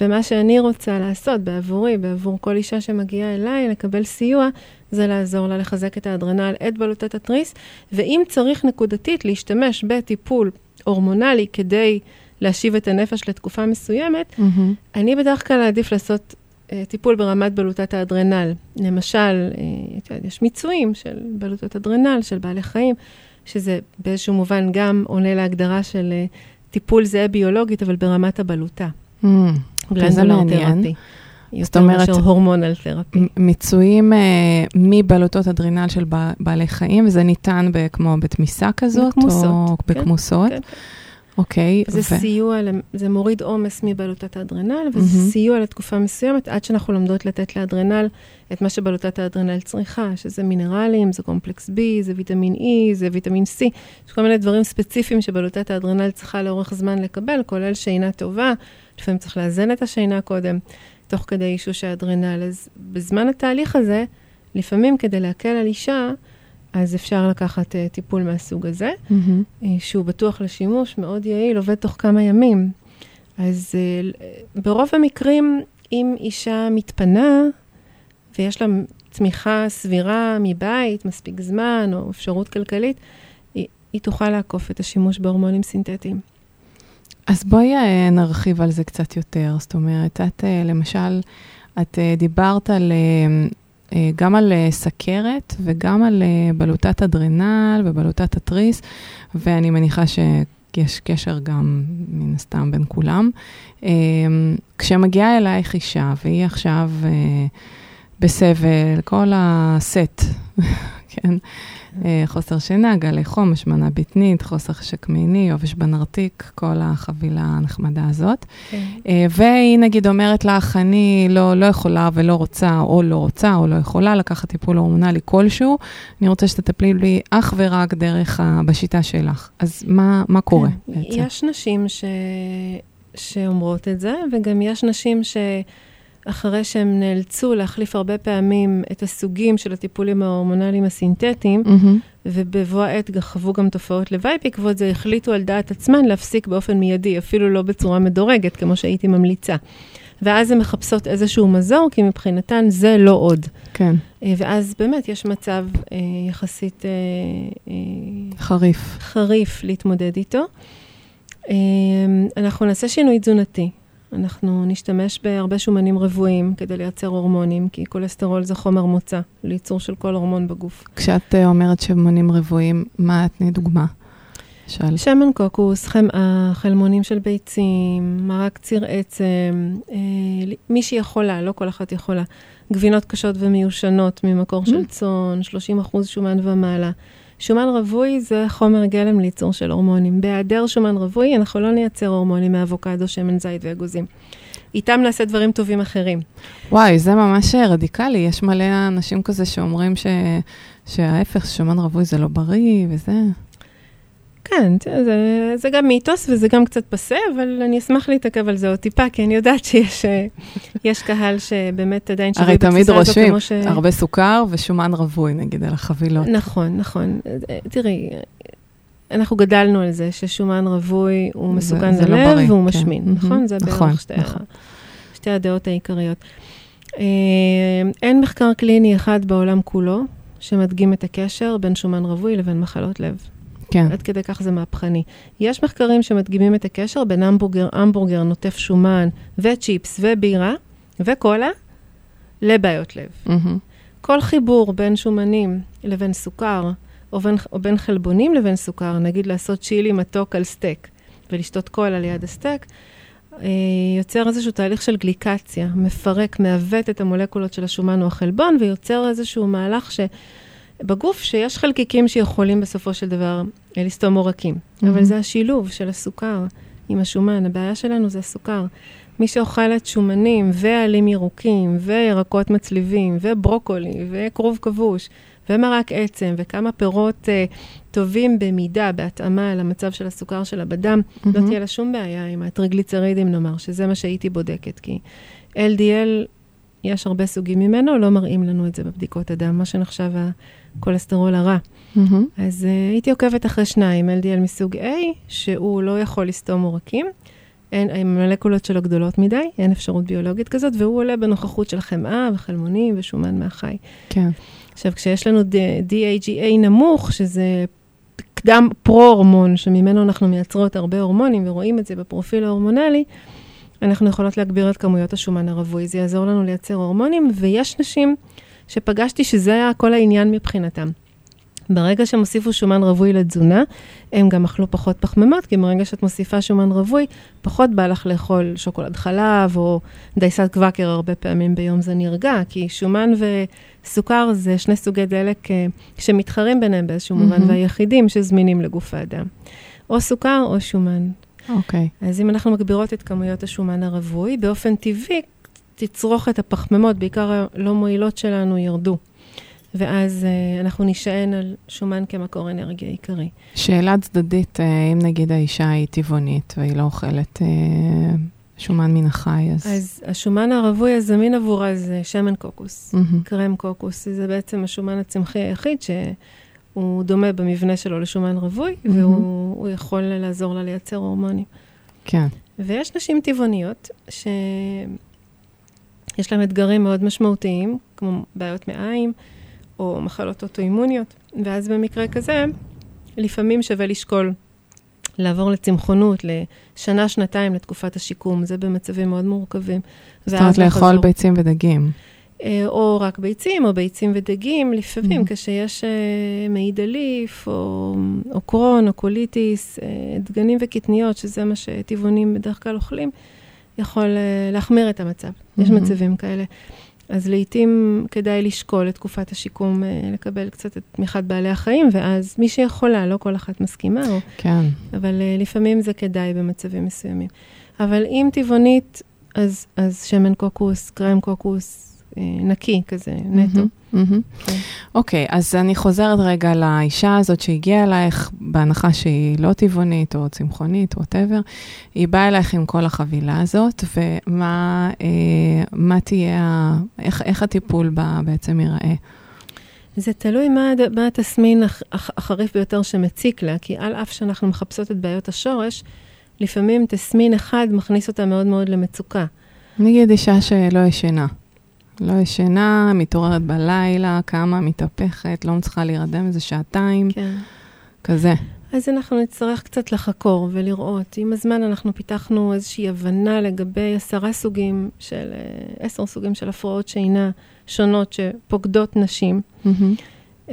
ומה שאני רוצה לעשות בעבורי, בעבור כל אישה שמגיעה אליי לקבל סיוע, זה לעזור לה לחזק את האדרנל, את בלוטת התריס, ואם צריך נקודתית להשתמש בטיפול הורמונלי כדי להשיב את הנפש לתקופה מסוימת, מהמם. אני בדרך כלל אעדיף לעשות אה, טיפול ברמת בלוטת האדרנל. למשל, אה, יודעת, יש מיצויים של בלוטת אדרנל, של בעלי חיים, שזה באיזשהו מובן גם עונה להגדרה של אה, טיפול זהה ביולוגית, אבל ברמת הבלוטה. Mm. זה גלנדולר מעניין. תרפי. זאת אומרת- הורמונל תרפי. מיצויים אה, מבלוטות אדרנל של בע- בעלי חיים, וזה ניתן כמו בתמיסה כזאת? בכמוסות, או כן, בכמוסות? כן. אוקיי. זה ו- סיוע, זה מוריד עומס מבלוטת האדרנל, וזה מהמם. סיוע לתקופה מסוימת, עד שאנחנו לומדות לתת לאדרנל את מה שבלוטת האדרנל צריכה, שזה מינרלים, זה קומפלקס B, זה ויטמין E, זה ויטמין C, יש כל מיני דברים ספציפיים שבלוטת האדרנל צריכה לאורך זמן לקבל, כולל שינה טובה, לפעמים צריך לאזן את השינה קודם, תוך כדי אישוש האדרנל. אז בזמן התהליך הזה, לפעמים כדי להקל על אישה, אז אפשר לקחת uh, טיפול מהסוג הזה. מהמם. אה, שהוא בטוח לשימוש, מאוד יעיל, עובד תוך כמה ימים. אז ל- ברוב המקרים, אם אישה מתפנה ויש לה צמיחה סבירה מבית, מספיק זמן או אפשרות כלכלית, היא, היא תוכל לעקוף את השימוש בהורמונים סינתטיים. אז בואי נרחיב על זה קצת יותר. זאת אומרת, את למשל, את דיברת על, גם על אה, סכרת וגם על אה, בלוטת אדרנל ובלוטת התריס, ואני מניחה שיש קשר גם, מן הסתם, בין כולם. אה, כשמגיעה אלייך אישה, והיא עכשיו אה, בסבל, כל הסט, כן. אה, חוסר שינה, גלי חום, השמנה בטנית, חוסר חשק מיני, עובש בנרתיק, כל החבילה הנחמדה הזאת. כן. אה, והיא נגיד אומרת לך, אני לא, לא יכולה ולא רוצה, או לא רוצה, או לא יכולה לקחת טיפול הורמונלי כלשהו, אני רוצה שתטפלי לי אך ורק דרך, ה, בשיטה שלך. אז מה, מה קורה כן. בעצם? יש נשים ש... שאומרות את זה, וגם יש נשים שאחרי שהם נאלצו להחליף הרבה פעמים את הסוגים של הטיפולים ההורמונליים הסינתטיים, מהמם. ובבוא העת חוו גם תופעות לוואי בעקבות זה, החליטו על דעת עצמן להפסיק באופן מיידי, אפילו לא בצורה מדורגת, כמו שהייתי ממליצה. ואז הן מחפשות איזשהו מזור, כי מבחינתן זה לא עוד. כן, אה, ואז באמת יש מצב אה, יחסית אה, אה, חריף. חריף להתמודד איתו. אה, אנחנו נעשה שינוי תזונתי. אנחנו נשתמש בהרבה שומנים רבועים כדי לייצר הורמונים, כי כולסטרול זה חומר מוצא לייצור של כל הורמון בגוף. כשאת אה, אומרת שמונים רבועים, מה תני דוגמה? שאל. שמן קוקוס, חמאה, חלמונים של ביצים, מרק ציר עצם, אה, מי שיכולה, לא כל אחת יכולה. גבינות קשות ומיושנות ממקור של צאן, 30% שומן ומעלה. שומן רווי זה חומר גלם לייצור של הורמונים. בהיעדר שומן רווי, אנחנו לא נייצר הורמונים מאבוקדו, שמן זית ואגוזים. איתם נעשה דברים טובים אחרים. וואי, זה ממש רדיקלי. יש מלא אנשים כזה שאומרים ש... שההפך, שומן רווי זה לא בריא וזה. כן, זה, זה גם מיתוס וזה גם קצת פסה, אבל אני אשמח להתעכב על זה עוד טיפה, כי אני יודעת שיש אה, יש קהל שבאמת עדיין הרי תמיד בתפיסה הזאת, רושמים כמו ש... הרבה סוכר ושומן רווי, נגיד, על החבילות. נכון, נכון. אה, תראי, אנחנו גדלנו על זה ששומן רווי הוא זה- מסוכן זה לא ללב בריא, והוא כן. משמין, מהמם. נכון? זה נכון, בערך שתי, נכון. שתי הדעות העיקריות. אה, אין מחקר קליני אחד בעולם כולו שמדגים את הקשר בין שומן רווי לבין מחלות לב. כן, עד כדי כך זה מהפכני. יש מחקרים שמדגימים את הקשר בין המבורגר, המבורגר נוטף שומן וצ'יפס ובירה וקולה לבעיות לב. מהמם. כל חיבור בין שומנים לבין סוכר, או בין, או בין חלבונים לבין סוכר, נגיד לעשות צ'ילי מתוק על סטייק ולשתות קולה ליד הסטייק, אה, יוצר איזשהו תהליך של גליקציה, מפרק, מעוות את המולקולות של השומן או החלבון, ויוצר איזשהו מהלך שבגוף שיש חלקיקים שיכולים בסופו של דבר אה, לסתום עורקים. אבל זה השילוב של הסוכר עם השומן. הבעיה שלנו זה הסוכר. מי שאוכלת שומנים ועלים ירוקים וירקות מצליבים וברוקולי וכרוב כבוש ומרק עצם וכמה פירות אה, טובים במידה, בהתאמה למצב של הסוכר שלה בדם, לא מהמם. תהיה לה שום בעיה עם הטריגליצרידים נאמר, שזה מה שהייתי בודקת, כי LDL, יש הרבה סוגים ממנו, לא מראים לנו את זה בבדיקות הדם, מה שנחשב הכולסטרול הרע. מהמם. אז uh, הייתי עוקבת אחרי שניים, LDL מסוג A, שהוא לא יכול לסתום עורקים. אין, המולקולות שלו גדולות מדי, אין אפשרות ביולוגית כזאת, והוא עולה בנוכחות של חמאה וחלמונים ושומן מהחי. כן. עכשיו, כשיש לנו DAGA נמוך, שזה קדם פרו-הורמון, שממנו אנחנו מייצרות הרבה הורמונים, ורואים את זה בפרופיל ההורמונלי, אנחנו יכולות להגביר את כמויות השומן הרווי. זה יעזור לנו לייצר הורמונים, ויש נשים שפגשתי שזה היה כל העניין מבחינתם. ברגע שהם הוסיפו שומן רווי לתזונה, הם גם אכלו פחות פחמימות, כי ברגע שאת מוסיפה שומן רווי, פחות בא לך לאכול שוקולד חלב או דייסת קוואקר הרבה פעמים ביום זה נרגע, כי שומן וסוכר זה שני סוגי דלק אה, שמתחרים ביניהם באיזשהו מובן, מהמם. והיחידים שזמינים לגוף האדם. או סוכר או שומן. אוקיי. אז אם אנחנו מגבירות את כמויות השומן הרווי, באופן טבעי, תצרוכת הפחמימות, בעיקר הלא מועילות שלנו, ירדו. ואז אה, אנחנו נשען על שומן כמקור אנרגיה עיקרי. שאלה צדדית, אה, אם נגיד האישה היא טבעונית והיא לא אוכלת אה, שומן מן החי, אז... אז השומן הרווי הזמין עבורה זה שמן קוקוס, מהמם. קרם קוקוס. זה בעצם השומן הצמחי היחיד שהוא דומה במבנה שלו לשומן רווי, והוא הוא יכול לעזור לה לייצר הורמונים. כן. ויש נשים טבעוניות שיש להן אתגרים מאוד משמעותיים, כמו בעיות מעיים או מחלות אוטואימוניות, ואז במקרה כזה, לפעמים שווה לשקול לעבור לצמחונות לשנה, שנתיים לתקופת השיקום, זה במצבים מאוד מורכבים. זאת אומרת, לאכול. ביצים ודגים. אה, או רק ביצים, או ביצים ודגים, לפעמים Mhm. כשיש אה, מעי דליף, או, או קרון, או קוליטיס, אה, דגנים וקטניות, שזה מה שטבעונים בדרך כלל אוכלים, יכול להחמיר את המצב. יש Mhm. מצבים כאלה. אז לעתים כדאי לשקול את תקופת השיקום, לקבל קצת את תמיכת בעלי החיים, ואז מי שיכולה, לא כל אחת מסכימה, או, כן. אבל לפעמים זה כדאי במצבים מסוימים. אבל אם טבעונית, אז, אז שמן קוקוס, קרם קוקוס, נקי כזה, נטו. כן. אוקיי, אז אני חוזרת רגע לאישה הזאת שהגיעה אלייך, בהנחה שהיא לא טבעונית או צמחונית, ווטאבר, היא באה אלייך עם כל החבילה הזאת, ומה אה, מה תהיה, איך, איך הטיפול בה בעצם ייראה? זה תלוי מה, מה התסמין הח- הח- החריף ביותר שמציק לה, כי על אף שאנחנו מחפשות את בעיות השורש, לפעמים תסמין אחד מכניס אותה מאוד מאוד למצוקה. נגיד אישה שלא ישנה. לא ישנה, מתעוררת בלילה, קמה, מתהפכת, לא מצליחה להירדם איזה שעתיים, כן. כזה. אז אנחנו נצטרך קצת לחקור ולראות. עם הזמן אנחנו פיתחנו איזושהי הבנה לגבי עשרה סוגים של, אה, עשר סוגים של הפרעות שינה שונות שפוקדות נשים, מהמם.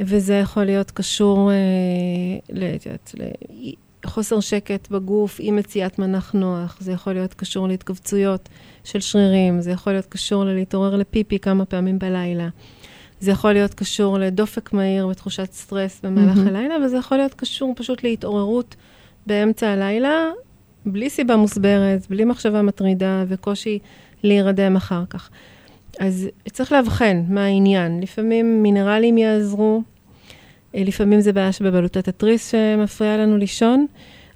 וזה יכול להיות קשור אה, ל- את יודעת, לחוסר שקט בגוף, אי מציאת מנח נוח, זה יכול להיות קשור להתכווצויות של שרירים, זה יכול להיות קשור ללהתעורר לפיפי כמה פעמים בלילה. זה יכול להיות קשור לדופק מהיר ותחושת סטרס במהלך מהמם. הלילה, וזה יכול להיות קשור פשוט להתעוררות באמצע הלילה, בלי סיבה מוסברת, בלי מחשבה מטרידה וקושי להירדם אחר כך. אז צריך לאבחן מה העניין. לפעמים מינרלים יעזרו, לפעמים זה בעיה שבבלוטת התריס שמפריעה לנו לישון,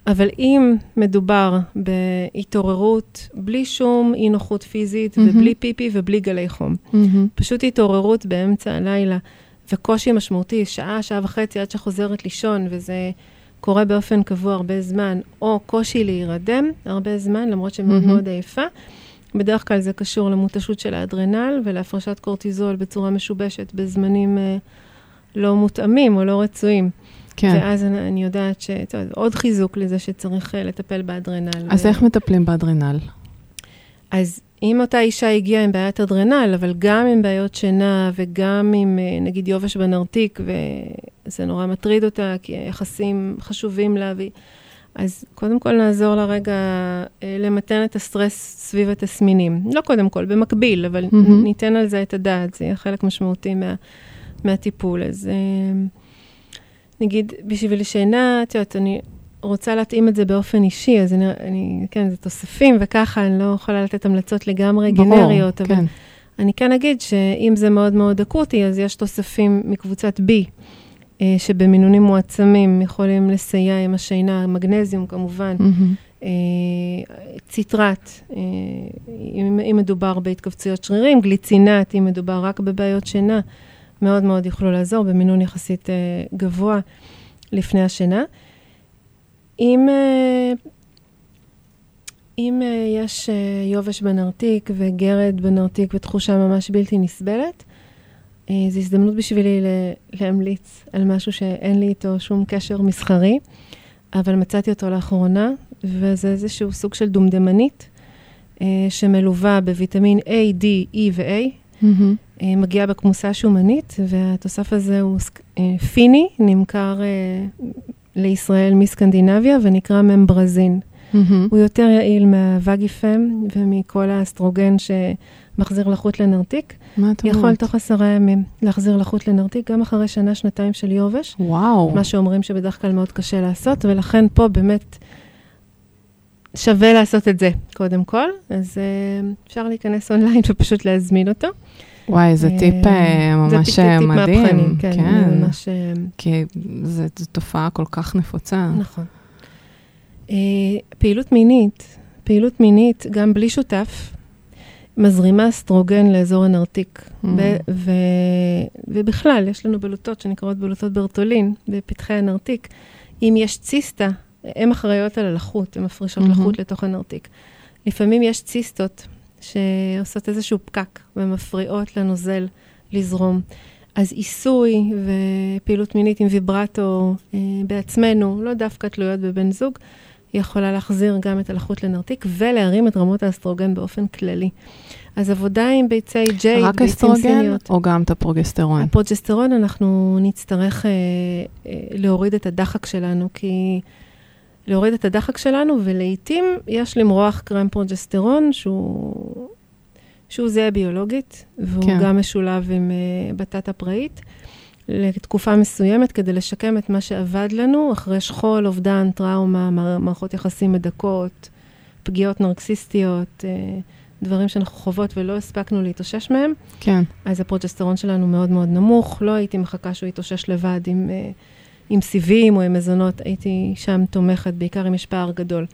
אבל אם מדובר בהתעוררות בלי שום אי נוחות פיזית מהמם. ובלי פיפי ובלי גלי חום, מהמם. פשוט התעוררות באמצע הלילה וקושי משמעותי, שעה, שעה וחצי עד שחוזרת לישון, וזה קורה באופן קבוע הרבה זמן, או קושי להירדם הרבה זמן, למרות שמאוד מהמם. מאוד עייפה. בדרך כלל זה קשור למוטשות של האדרנל ולהפרשת קורטיזול בצורה משובשת בזמנים אה, לא מותאמים או לא רצויים. כן. ואז אני, אני יודעת ש... טוב, עוד חיזוק לזה שצריך אה, לטפל באדרנל. אז ו- איך מטפלים באדרנל? אז אם אותה אישה הגיעה עם בעיית אדרנל, אבל גם עם בעיות שינה וגם עם אה, נגיד יובש בנרתיק, וזה נורא מטריד אותה, כי היחסים חשובים לה, והיא- אז קודם כל נעזור לה רגע אה, למתן את הסטרס סביב התסמינים. לא קודם כל, במקביל, אבל מהמם. ניתן על זה את הדעת, זה יהיה חלק משמעותי מה, מהטיפול. אז אה, נגיד, בשביל שינה, את יודעת, אני רוצה להתאים את זה באופן אישי, אז אני, אני כן, זה תוספים וככה, אני לא יכולה לתת המלצות לגמרי גנריות, אבל כן. אני כן אגיד שאם זה מאוד מאוד אקוטי, אז יש תוספים מקבוצת B, אה, שבמינונים מועצמים יכולים לסייע עם השינה, מגנזיום כמובן. אה, ציטרט, אם מדובר בהתכווצויות שרירים, גליצינט, אם מדובר רק בבעיות שינה, מאוד מאוד יוכלו לעזור במינון יחסית אה, גבוה לפני השינה. אם, אה, אם אה, יש אה, יובש בנרתיק וגרד בנרתיק ותחושה ממש בלתי נסבלת, אה, זו הזדמנות בשבילי ל- להמליץ על משהו שאין לי איתו שום קשר מסחרי, אבל מצאתי אותו לאחרונה, וזה איזשהו סוג של דומדמנית, אה, שמלווה בוויטמין A, D, E ו-A, מהמם. אה, מגיעה בכמוסה שומנית, והתוסף הזה הוא אה, פיני, נמכר אה, לישראל מסקנדינביה ונקרא ממברזין. מהמם. הוא יותר יעיל מהווגיפם ומכל האסטרוגן שמחזיר לחות לנרתיק. מה את אומרת? יכול תוך עשרה ימים להחזיר לחות לנרתיק, גם אחרי שנה, שנתיים של יובש, וואו. מה שאומרים שבדרך כלל מאוד קשה לעשות, ולכן פה באמת שווה לעשות את זה, קודם כל. אז אה, אפשר להיכנס אונליין ופשוט להזמין אותו. וואי, זה טיפ אה, זה ממש טיפ- טיפ מדהים. מהפכני, כן, כן. ממש... אה, כי זו תופעה כל כך נפוצה. נכון. אה, פעילות מינית, פעילות מינית, גם בלי שותף, מזרימה אסטרוגן לאזור הנרתיק. Mm. ו- ו- ובכלל, יש לנו בלוטות שנקראות בלוטות ברטולין בפתחי הנרתיק. אם יש ציסטה, הן אחראיות על הלחות, הן מפרישות מהמם. לחות לתוך הנרתיק. לפעמים יש ציסטות שעושות איזשהו פקק ומפריעות לנוזל לזרום. אז עיסוי ופעילות מינית עם ויברטו אה, בעצמנו, לא דווקא תלויות בבן זוג, יכולה להחזיר גם את הלחות לנרתיק ולהרים את רמות האסטרוגן באופן כללי. אז עבודה עם ביצי ג'ייד, רק אסטרוגן סיניות. או גם את הפרוגסטרון? הפרוג'סטרון, אנחנו נצטרך אה, אה, להוריד את הדחק שלנו, כי להוריד את הדחק שלנו, ולעיתים יש למרוח קרם פרוג'סטרון שהוא, שהוא זהה ביולוגית, והוא כן. גם משולב עם uh, בטטה פראית, לתקופה מסוימת כדי לשקם את מה שאבד לנו אחרי שכול, אובדן, טראומה, מע- מערכות יחסים מדכאות, פגיעות נרקסיסטיות, uh, דברים שאנחנו חוות ולא הספקנו להתאושש מהם. כן. אז הפרוג'סטרון שלנו מאוד מאוד נמוך, לא הייתי מחכה שהוא יתאושש לבד עם, אה, עם סיבים או עם מזונות, הייתי שם תומכת, בעיקר אם יש פער גדול.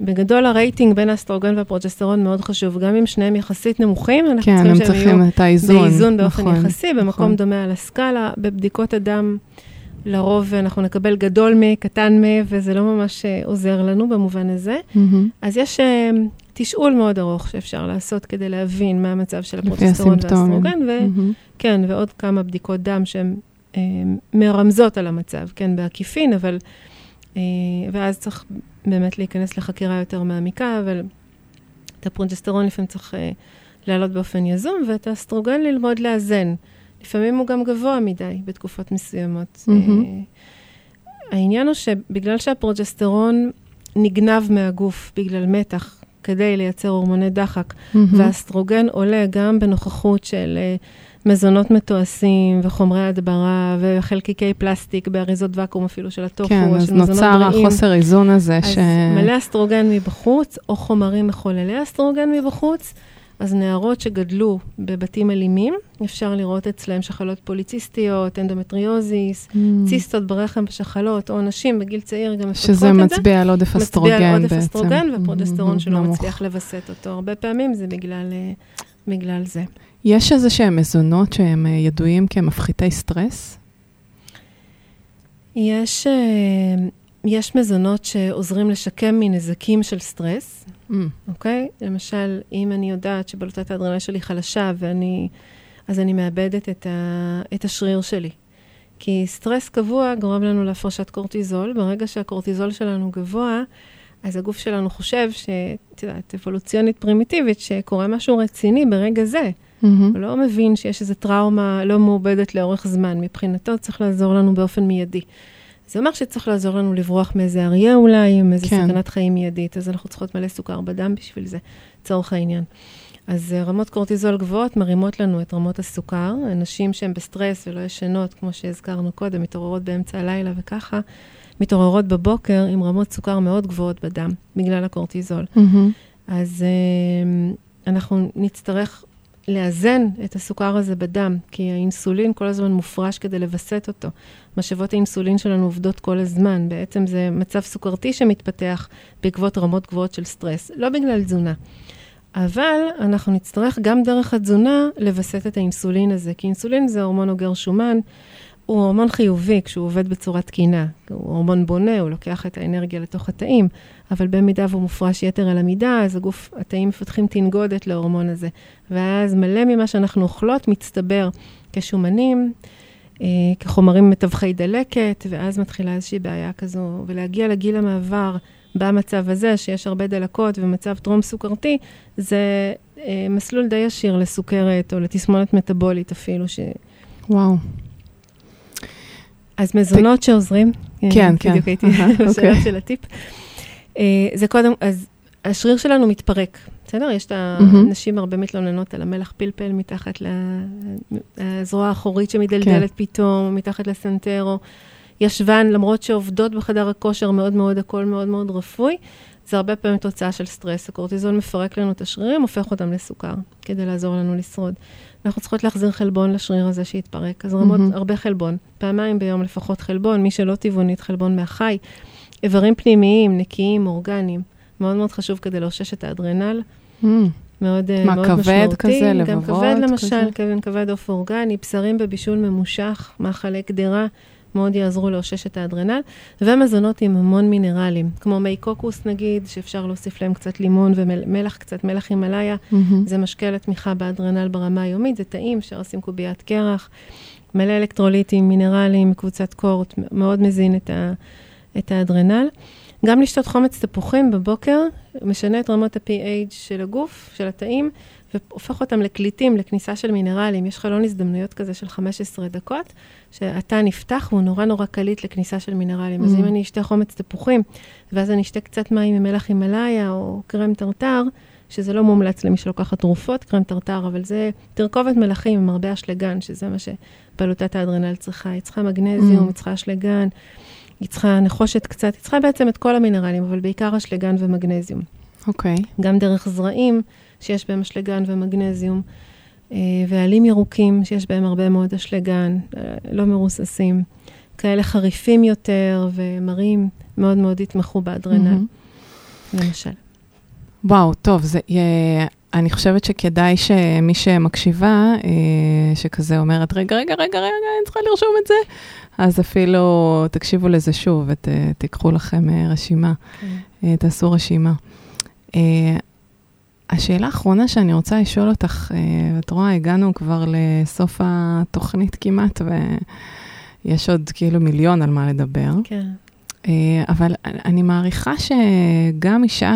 בגדול ה ratio בין האסטרוגן והפרוג'סטרון מאוד חשוב, גם אם שניהם יחסית נמוכים, אנחנו כן, הם צריכים שהם יהיו צריכים את האיזון. באיזון באופן נכון, יחסי, במקום נכון. דומה על הסקאלה. בבדיקות הדם, לרוב אנחנו נקבל גדול מ, קטן מ, וזה לא ממש אה, עוזר לנו במובן הזה. מהמם. אז יש אה, תשאול מאוד ארוך שאפשר לעשות כדי להבין מה המצב של הפרוג'סטרון. והאסטרוגן, ו... מהמם. כן, ועוד כמה בדיקות דם שהן מרמזות על המצב, כן, בעקיפין, אבל... אה, ואז צריך באמת להיכנס לחקירה יותר מעמיקה, אבל את הפרוג'סטרון לפעמים צריך אה, לעלות באופן יזום, ואת האסטרוגן ללמוד לאזן. לפעמים הוא גם גבוה מדי בתקופות מסוימות. אה, העניין הוא שבגלל שהפרוג'סטרון נגנב מהגוף בגלל מתח, כדי לייצר הורמוני דחק, mm-hmm. והאסטרוגן עולה גם בנוכחות של מזונות מתועשים וחומרי הדברה וחלקיקי פלסטיק באריזות ואקום אפילו של הטופו, כן, אז של מזונות נורא בריאים. החוסר איזון הזה, אז ש... מלא אסטרוגן מבחוץ, או חומרים מחוללי אסטרוגן מבחוץ. אז נערות שגדלו בבתים אלימים, אפשר לראות אצלהם שחלות פוליציסטיות, אנדומטריוזיס, Mm. ציסטות ברחם בשחלות, או נשים בגיל צעיר גם מפתחות שזה את זה. מצביע על עודף אסטרוגן מצביע בעצם. על עודף אסטרוגן ופרוג'סטרון מהמם, שלא נמוך. מצליח לווסת אותו. הרבה פעמים זה בגלל, אה, בגלל זה. יש איזה שהם מזונות שהם אה, ידועים כמפחיתי סטרס? יש, אה, יש מזונות שעוזרים לשקם מנזקים של סטרס, Mm. אוקיי? למשל, אם אני יודעת שבלוטת האדרנל שלי חלשה, ואני, אז אני מאבדת את, ה, את השריר שלי. כי סטרס קבוע גורם לנו להפרשת קורטיזול. ברגע שהקורטיזול שלנו גבוה, אז הגוף שלנו חושב, שאת יודעת, אבולוציונית פרימיטיבית, שקורה משהו רציני ברגע זה. מהמם. הוא לא מבין שיש איזו טראומה לא מעובדת לאורך זמן. מבחינתו צריך לעזור לנו באופן מיידי. זה אומר שצריך לעזור לנו לברוח מאיזה אריה אולי, עם איזו כן. סכנת חיים מיידית, אז אנחנו צריכות מלא סוכר בדם בשביל זה, לצורך העניין. אז אה, רמות קורטיזול גבוהות מרימות לנו את רמות הסוכר. אנשים שהם בסטרס ולא ישנות, כמו שהזכרנו קודם, מתעוררות באמצע הלילה וככה, מתעוררות בבוקר עם רמות סוכר מאוד גבוהות בדם, בגלל הקורטיזול. מהמם. אז אה, אנחנו נצטרך לאזן את הסוכר הזה בדם, כי האינסולין כל הזמן מופרש כדי לווסת אותו. משאבות האינסולין שלנו עובדות כל הזמן. בעצם זה מצב סוכרתי שמתפתח בעקבות רמות גבוהות של סטרס, לא בגלל תזונה. אבל אנחנו נצטרך גם דרך התזונה לווסת את האינסולין הזה, כי אינסולין זה הורמון אוגר שומן, הוא הורמון חיובי כשהוא עובד בצורה תקינה. הוא הורמון בונה, הוא לוקח את האנרגיה לתוך התאים, אבל במידה והוא מופרש יתר על המידה, אז הגוף, התאים מפתחים תנגודת להורמון הזה. ואז מלא ממה שאנחנו אוכלות מצטבר כשומנים, אה, כחומרים מתווכי דלקת, ואז מתחילה איזושהי בעיה כזו. ולהגיע לגיל המעבר במצב הזה, שיש הרבה דלקות ומצב טרום סוכרתי, זה אה, מסלול די ישיר לסוכרת או לתסמונת מטבולית אפילו, ש... וואו. אז מזונות שעוזרים. כן, כן. בדיוק הייתי בשאלה אוקיי. של הטיפ. אה, זה קודם, אז השריר שלנו מתפרק, בסדר? יש את. הנשים הרבה מתלוננות על המלח פלפל מתחת לזרוע האחורית שמדלדלת פתאום, מתחת לסנטר, או ישבן, למרות שעובדות בחדר הכושר מאוד מאוד, הכל מאוד מאוד רפוי. זה הרבה פעמים תוצאה של סטרס. הקורטיזול מפרק לנו את השרירים, הופך אותם לסוכר, כדי לעזור לנו לשרוד. אנחנו צריכות להחזיר חלבון לשריר הזה שהתפרק, אז רמות, מהמם. הרבה חלבון. פעמיים ביום לפחות חלבון, מי שלא טבעונית, חלבון מהחי. איברים פנימיים, נקיים, אורגניים. מאוד מאוד חשוב כדי לאושש את האדרנל. מהמם. מאוד, אה, מה, מאוד כבד משמעותי. כזה, גם לבבות כבד למשל, כזה? כבד, כבד עוף אורגני, בשרים בבישול ממושך, מאכלי קדירה, מאוד יעזרו לאושש את האדרנל, ומזונות עם המון מינרלים, כמו מי קוקוס נגיד, שאפשר להוסיף להם קצת לימון ומלח, קצת מלח הימאליה, מהמם. זה משקה לתמיכה באדרנל ברמה היומית, זה טעים, אפשר לשים קוביית קרח, מלא אלקטרוליטים, מינרלים, קבוצת קורט, מאוד מזין את, ה, את האדרנל. גם לשתות חומץ תפוחים בבוקר, משנה את רמות ה-pH של הגוף, של התאים, והופך אותם לקליטים, לכניסה של מינרלים. יש חלון הזדמנויות כזה של 15 דקות, שהתא נפתח והוא נורא נורא קליט לכניסה של מינרלים. אז Mm. אם אני אשתה חומץ תפוחים, ואז אני אשתה קצת מים עם מלח הימאליה או קרם טרטר, שזה לא מומלץ למי שלוקחת תרופות, קרם טרטר, אבל זה תרכובת מלחים עם הרבה אשלגן, שזה מה שבלוטת האדרנל צריכה. היא צריכה מגנזיום, Mm. היא צריכה אשלגן, היא צריכה נחושת קצת, היא צריכה בעצם את כל המינרלים, אבל בעיקר אשלגן ומגנזיום. אוקיי. גם דרך זרעים, שיש בהם אשלגן ומגנזיום, אה, ועלים ירוקים, שיש בהם הרבה מאוד אשלגן, אה, לא מרוססים. כאלה חריפים יותר ומרים, מאוד מאוד יתמכו באדרנל, מהמם. למשל. וואו, טוב, זה, אה, אני חושבת שכדאי שמי שמקשיבה, שכזה אומרת, רגע, רגע, רגע, רגע, אני צריכה לרשום את זה, אז אפילו תקשיבו לזה שוב ותיקחו לכם רשימה, אה, תעשו רשימה. השאלה האחרונה שאני רוצה לשאול אותך, אה, את רואה, הגענו כבר לסוף התוכנית כמעט, ויש עוד כאילו מיליון על מה לדבר. כן. אה, אבל אני מעריכה שגם אישה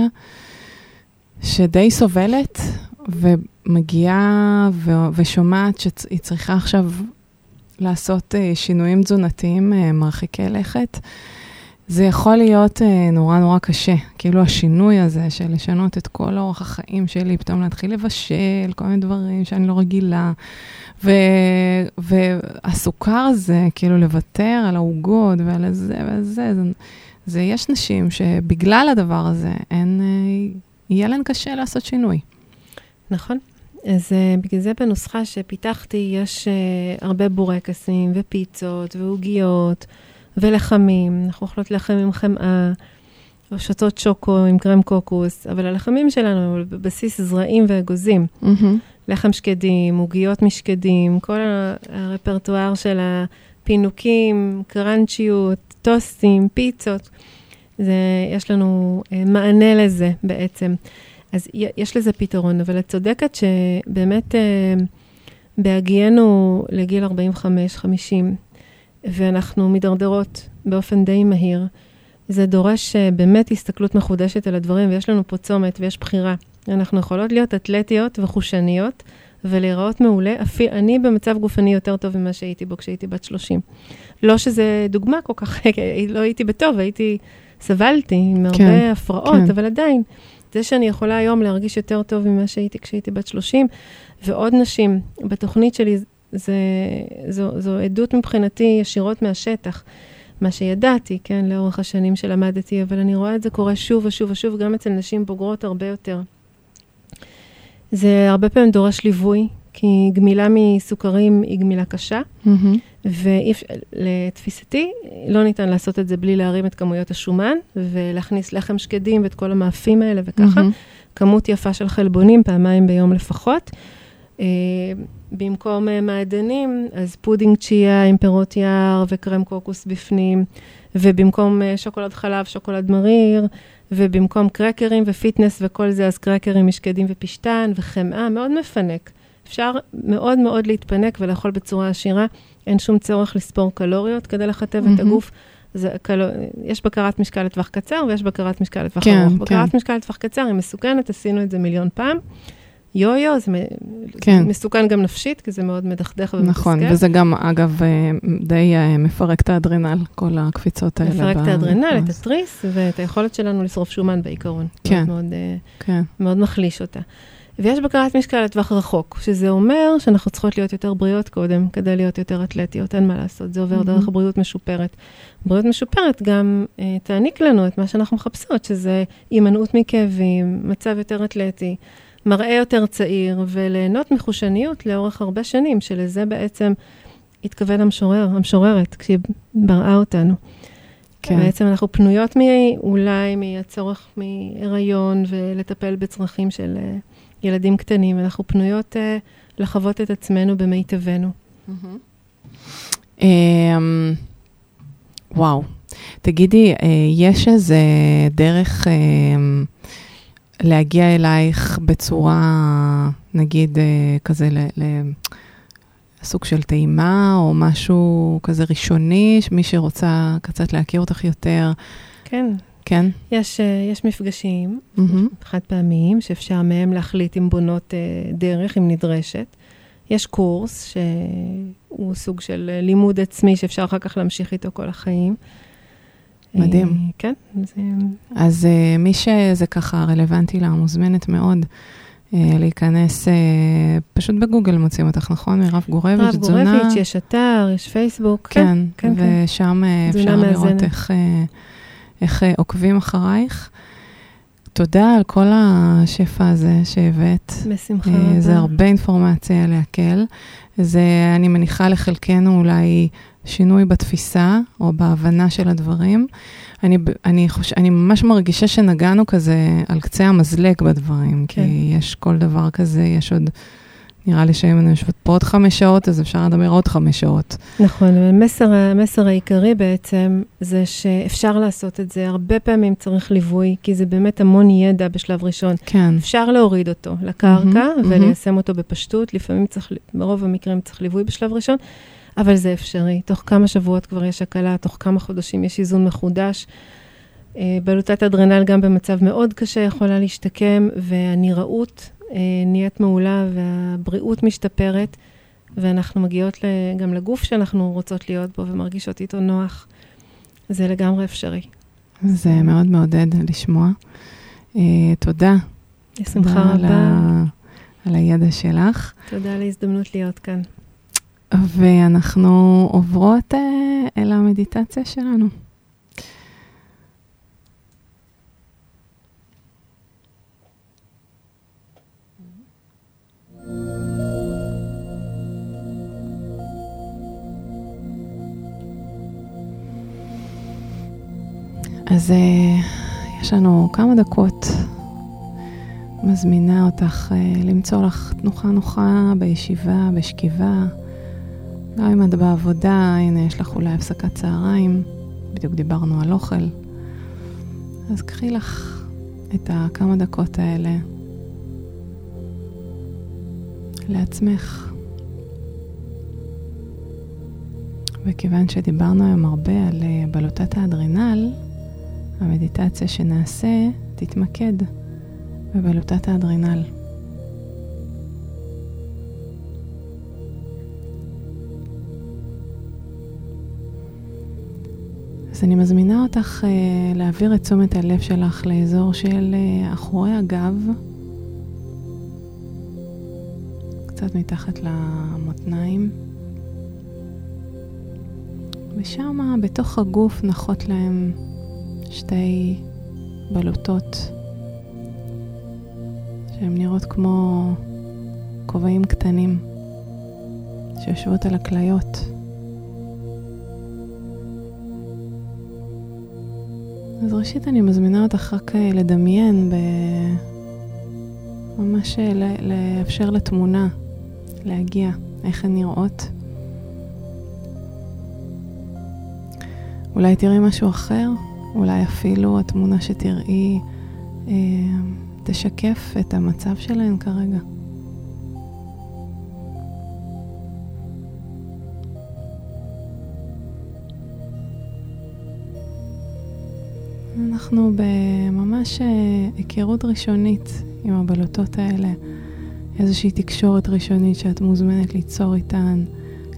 שדי סובלת ומגיעה ו- ושומעת שהיא צריכה עכשיו לעשות אה, שינויים תזונתיים מרחיקי לכת, זה יכול להיות אה, נורא נורא קשה. כאילו השינוי הזה של לשנות את כל אורח החיים שלי, פתאום להתחיל לבשל, כל מיני דברים שאני לא רגילה. ו, והסוכר הזה, כאילו לוותר על העוגות ועל זה ועל זה, זה, זה יש נשים שבגלל הדבר הזה, הן, אה, יהיה להן קשה לעשות שינוי. נכון. אז uh, בגלל זה בנוסחה שפיתחתי יש uh, הרבה בורקסים ופיצות ועוגיות ולחמים. אנחנו אוכלות לחם עם חמאה, או שותות שוקו עם קרם קוקוס, אבל הלחמים שלנו הם בבסיס זרעים ואגוזים. לחם שקדים, עוגיות משקדים, כל הרפרטואר של הפינוקים, קראנצ'יות, טוסטים, פיצות. זה, יש לנו אה, מענה לזה בעצם. אז יש לזה פתרון, אבל את צודקת שבאמת אה, בהגיינו לגיל 45-50, ואנחנו מידרדרות באופן די מהיר, זה דורש אה, באמת הסתכלות מחודשת על הדברים, ויש לנו פה צומת ויש בחירה. אנחנו יכולות להיות אתלטיות וחושניות ולהיראות מעולה. אפילו אני במצב גופני יותר טוב ממה שהייתי בו כשהייתי בת 30. לא שזה דוגמה כל כך, לא הייתי בטוב, הייתי, סבלתי עם הרבה כן, הפרעות, כן. אבל עדיין, זה שאני יכולה היום להרגיש יותר טוב ממה שהייתי כשהייתי בת 30, ועוד נשים בתוכנית שלי, זה, זו, זו עדות מבחינתי ישירות מהשטח. מה שידעתי, כן, לאורך השנים שלמדתי, אבל אני רואה את זה קורה שוב ושוב ושוב, גם אצל נשים בוגרות הרבה יותר. זה הרבה פעמים דורש ליווי, כי גמילה מסוכרים היא גמילה קשה, ולתפיסתי, לא ניתן לעשות את זה בלי להרים את כמויות השומן, ולהכניס לחם שקדים ואת כל המאפים האלה וככה. כמות יפה של חלבונים, פעמיים ביום לפחות. במקום אה, מעדנים, אז פודינג צ'יה עם פירות יער וקרם קוקוס בפנים, ובמקום אה, שוקולד חלב, שוקולד מריר, ובמקום קרקרים ופיטנס וכל זה, אז קרקרים משקדים ופשתן וחמאה, מאוד מפנק. אפשר מאוד מאוד להתפנק ולאכול בצורה עשירה. אין שום צורך לספור קלוריות כדי לחטב את mm-hmm. הגוף. זה קלו... יש בקרת משקל לטווח קצר ויש בקרת משקל לטווח כן, ארוך. כן. בקרת משקל לטווח קצר היא מסוכנת, עשינו את זה מיליון פעם. יו-יו, זה. כן. מסוכן גם נפשית, כי זה מאוד מדכדך ומתסכל. נכון, וזה גם, אגב, אה, די אה, מפרק את האדרנל, כל הקפיצות האלה. מפרק את האדרנל, את התריס, ואת היכולת שלנו לשרוף שומן בעיקרון. כן. מאוד אה, כן, מאוד מחליש אותה. ויש בקרת משקל לטווח רחוק, שזה אומר שאנחנו צריכות להיות יותר בריאות קודם, כדי להיות יותר אתלטיות, אין מה לעשות, זה עובר מהמם. דרך בריאות משופרת. בריאות משופרת גם אה, תעניק לנו את מה שאנחנו מחפשות, שזה הימנעות מכאבים, מצב יותר אתלטי, מראה יותר צעיר, וליהנות מחושניות לאורך הרבה שנים, שלזה בעצם התכוון המשורר, המשוררת, כשהיא בראה אותנו. כן. בעצם אנחנו פנויות אולי מהצורך מהיריון ולטפל בצרכים של אה, ילדים קטנים, אנחנו פנויות אה, לחוות את עצמנו במיטבנו. אמ, וואו. תגידי, אה, יש איזה דרך אמ, להגיע אלייך בצורה, נגיד, אה, כזה ל... ל- סוג של טעימה או משהו כזה ראשוני, מי שרוצה קצת להכיר אותך יותר, כן, כן? יש, אה, יש מפגשים מהמם. חד פעמיים, שאפשר מהם להחליט אם בונות אה, דרך, אם נדרשת. יש קורס שהוא סוג של לימוד עצמי שאפשר אחר כך להמשיך איתו כל החיים. מדהים. אה, כן, זה... אז uh, מי שזה ככה רלוונטי לה, מוזמנת מאוד uh, להיכנס, פשוט בגוגל מוצאים אותך, נכון? מירב גורביץ', רב תזונה. גורביץ', יש אתר, יש פייסבוק. כן, כן, כן. ושם uh, תזונה אפשר לראות. איך, איך עוקבים אחרייך. תודה על כל השפע הזה שהבאת. בשמחה אה, רבה. זה הרבה אינפורמציה לעכל. זה, אני מניחה לחלקנו אולי שינוי בתפיסה או בהבנה של הדברים. אני, אני, חוש, אני ממש מרגישה שנגענו כזה על קצה המזלג בדברים, כן. כי יש כל דבר כזה, יש עוד, נראה לי שאם אני יושבת פה עוד חמש שעות, אז אפשר לדבר עוד חמש שעות. נכון, המסר, המסר העיקרי בעצם זה שאפשר לעשות את זה. הרבה פעמים צריך ליווי, כי זה באמת המון ידע בשלב ראשון. כן, אפשר להוריד אותו לקרקע מהמם, וליישם אותו בפשטות. לפעמים צריך, ברוב המקרים צריך ליווי בשלב ראשון, אבל זה אפשרי. תוך כמה שבועות כבר יש הקלה, תוך כמה חודשים יש איזון מחודש. אה, בלוטת אדרנל גם במצב מאוד קשה יכולה להשתקם, והנראות אה, נהיית מעולה והבריאות משתפרת, ואנחנו מגיעות גם לגוף שאנחנו רוצות להיות בו ומרגישות איתו נוח. זה לגמרי אפשרי. זה מאוד מעודד לשמוע. אה, תודה. בשמחה רבה. על הידע שלך. תודה על ההזדמנות להיות כאן. ואנחנו עוברות אה, אל המדיטציה שלנו. אז אה, יש לנו כמה דקות. מזמינה אותך אה, למצוא לך תנוחה נוחה בישיבה, בשכיבה. גם אם את בעבודה, הנה יש לך אולי הפסקת צהריים, בדיוק דיברנו על אוכל. אז קחי לך את הכמה דקות האלה לעצמך. וכיוון שדיברנו היום הרבה על אה, בלוטת האדרנל, המדיטציה שנעשה תתמקד בבלוטת האדרנל. אז אני מזמינה אותך uh, להעביר את תשומת הלב שלך לאזור של uh, אחורי הגב, קצת מתחת למותניים, ושם בתוך הגוף נחות להם שתי בלוטות שהן נראות כמו כובעים קטנים שיושבות על הכליות. אז ראשית אני מזמינה אותך רק אה, לדמיין, ב... ממש אה, ל- לאפשר לתמונה להגיע, איך הן נראות. אולי תראי משהו אחר, אולי אפילו התמונה שתראי אה, תשקף את המצב שלהן כרגע. אנחנו בממש אה, היכרות ראשונית עם הבלוטות האלה, איזושהי תקשורת ראשונית שאת מוזמנת ליצור איתן,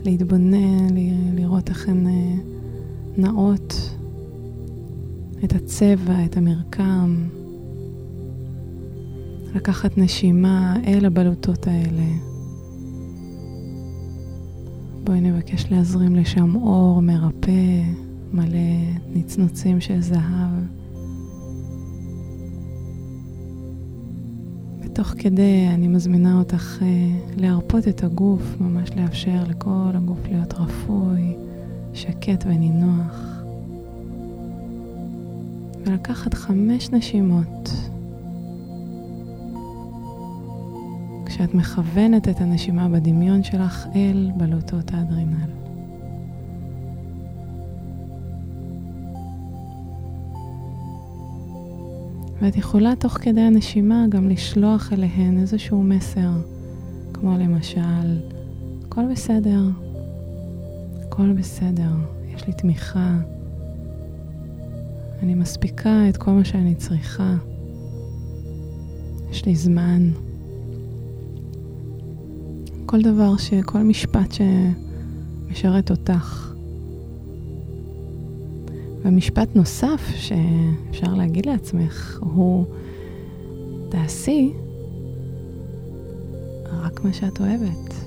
להתבונן, ל- לראות איך הן אה, נעות, את הצבע, את המרקם, לקחת נשימה אל הבלוטות האלה. בואי נבקש להזרים לשם אור מרפא, מלא נצנוצים של זהב. ותוך כדי אני מזמינה אותך אה, להרפות את הגוף, ממש לאפשר לכל הגוף להיות רפוי, שקט ונינוח. ולקחת חמש נשימות. כשאת מכוונת את הנשימה בדמיון שלך אל בלוטות האדרנל. ואת יכולה תוך כדי הנשימה גם לשלוח אליהן איזשהו מסר, כמו למשל, הכל בסדר, הכל בסדר, יש לי תמיכה, אני מספיקה את כל מה שאני צריכה, יש לי זמן. כל דבר, ש... כל משפט שמשרת אותך. ומשפט נוסף שאפשר להגיד לעצמך הוא, תעשי רק מה שאת אוהבת.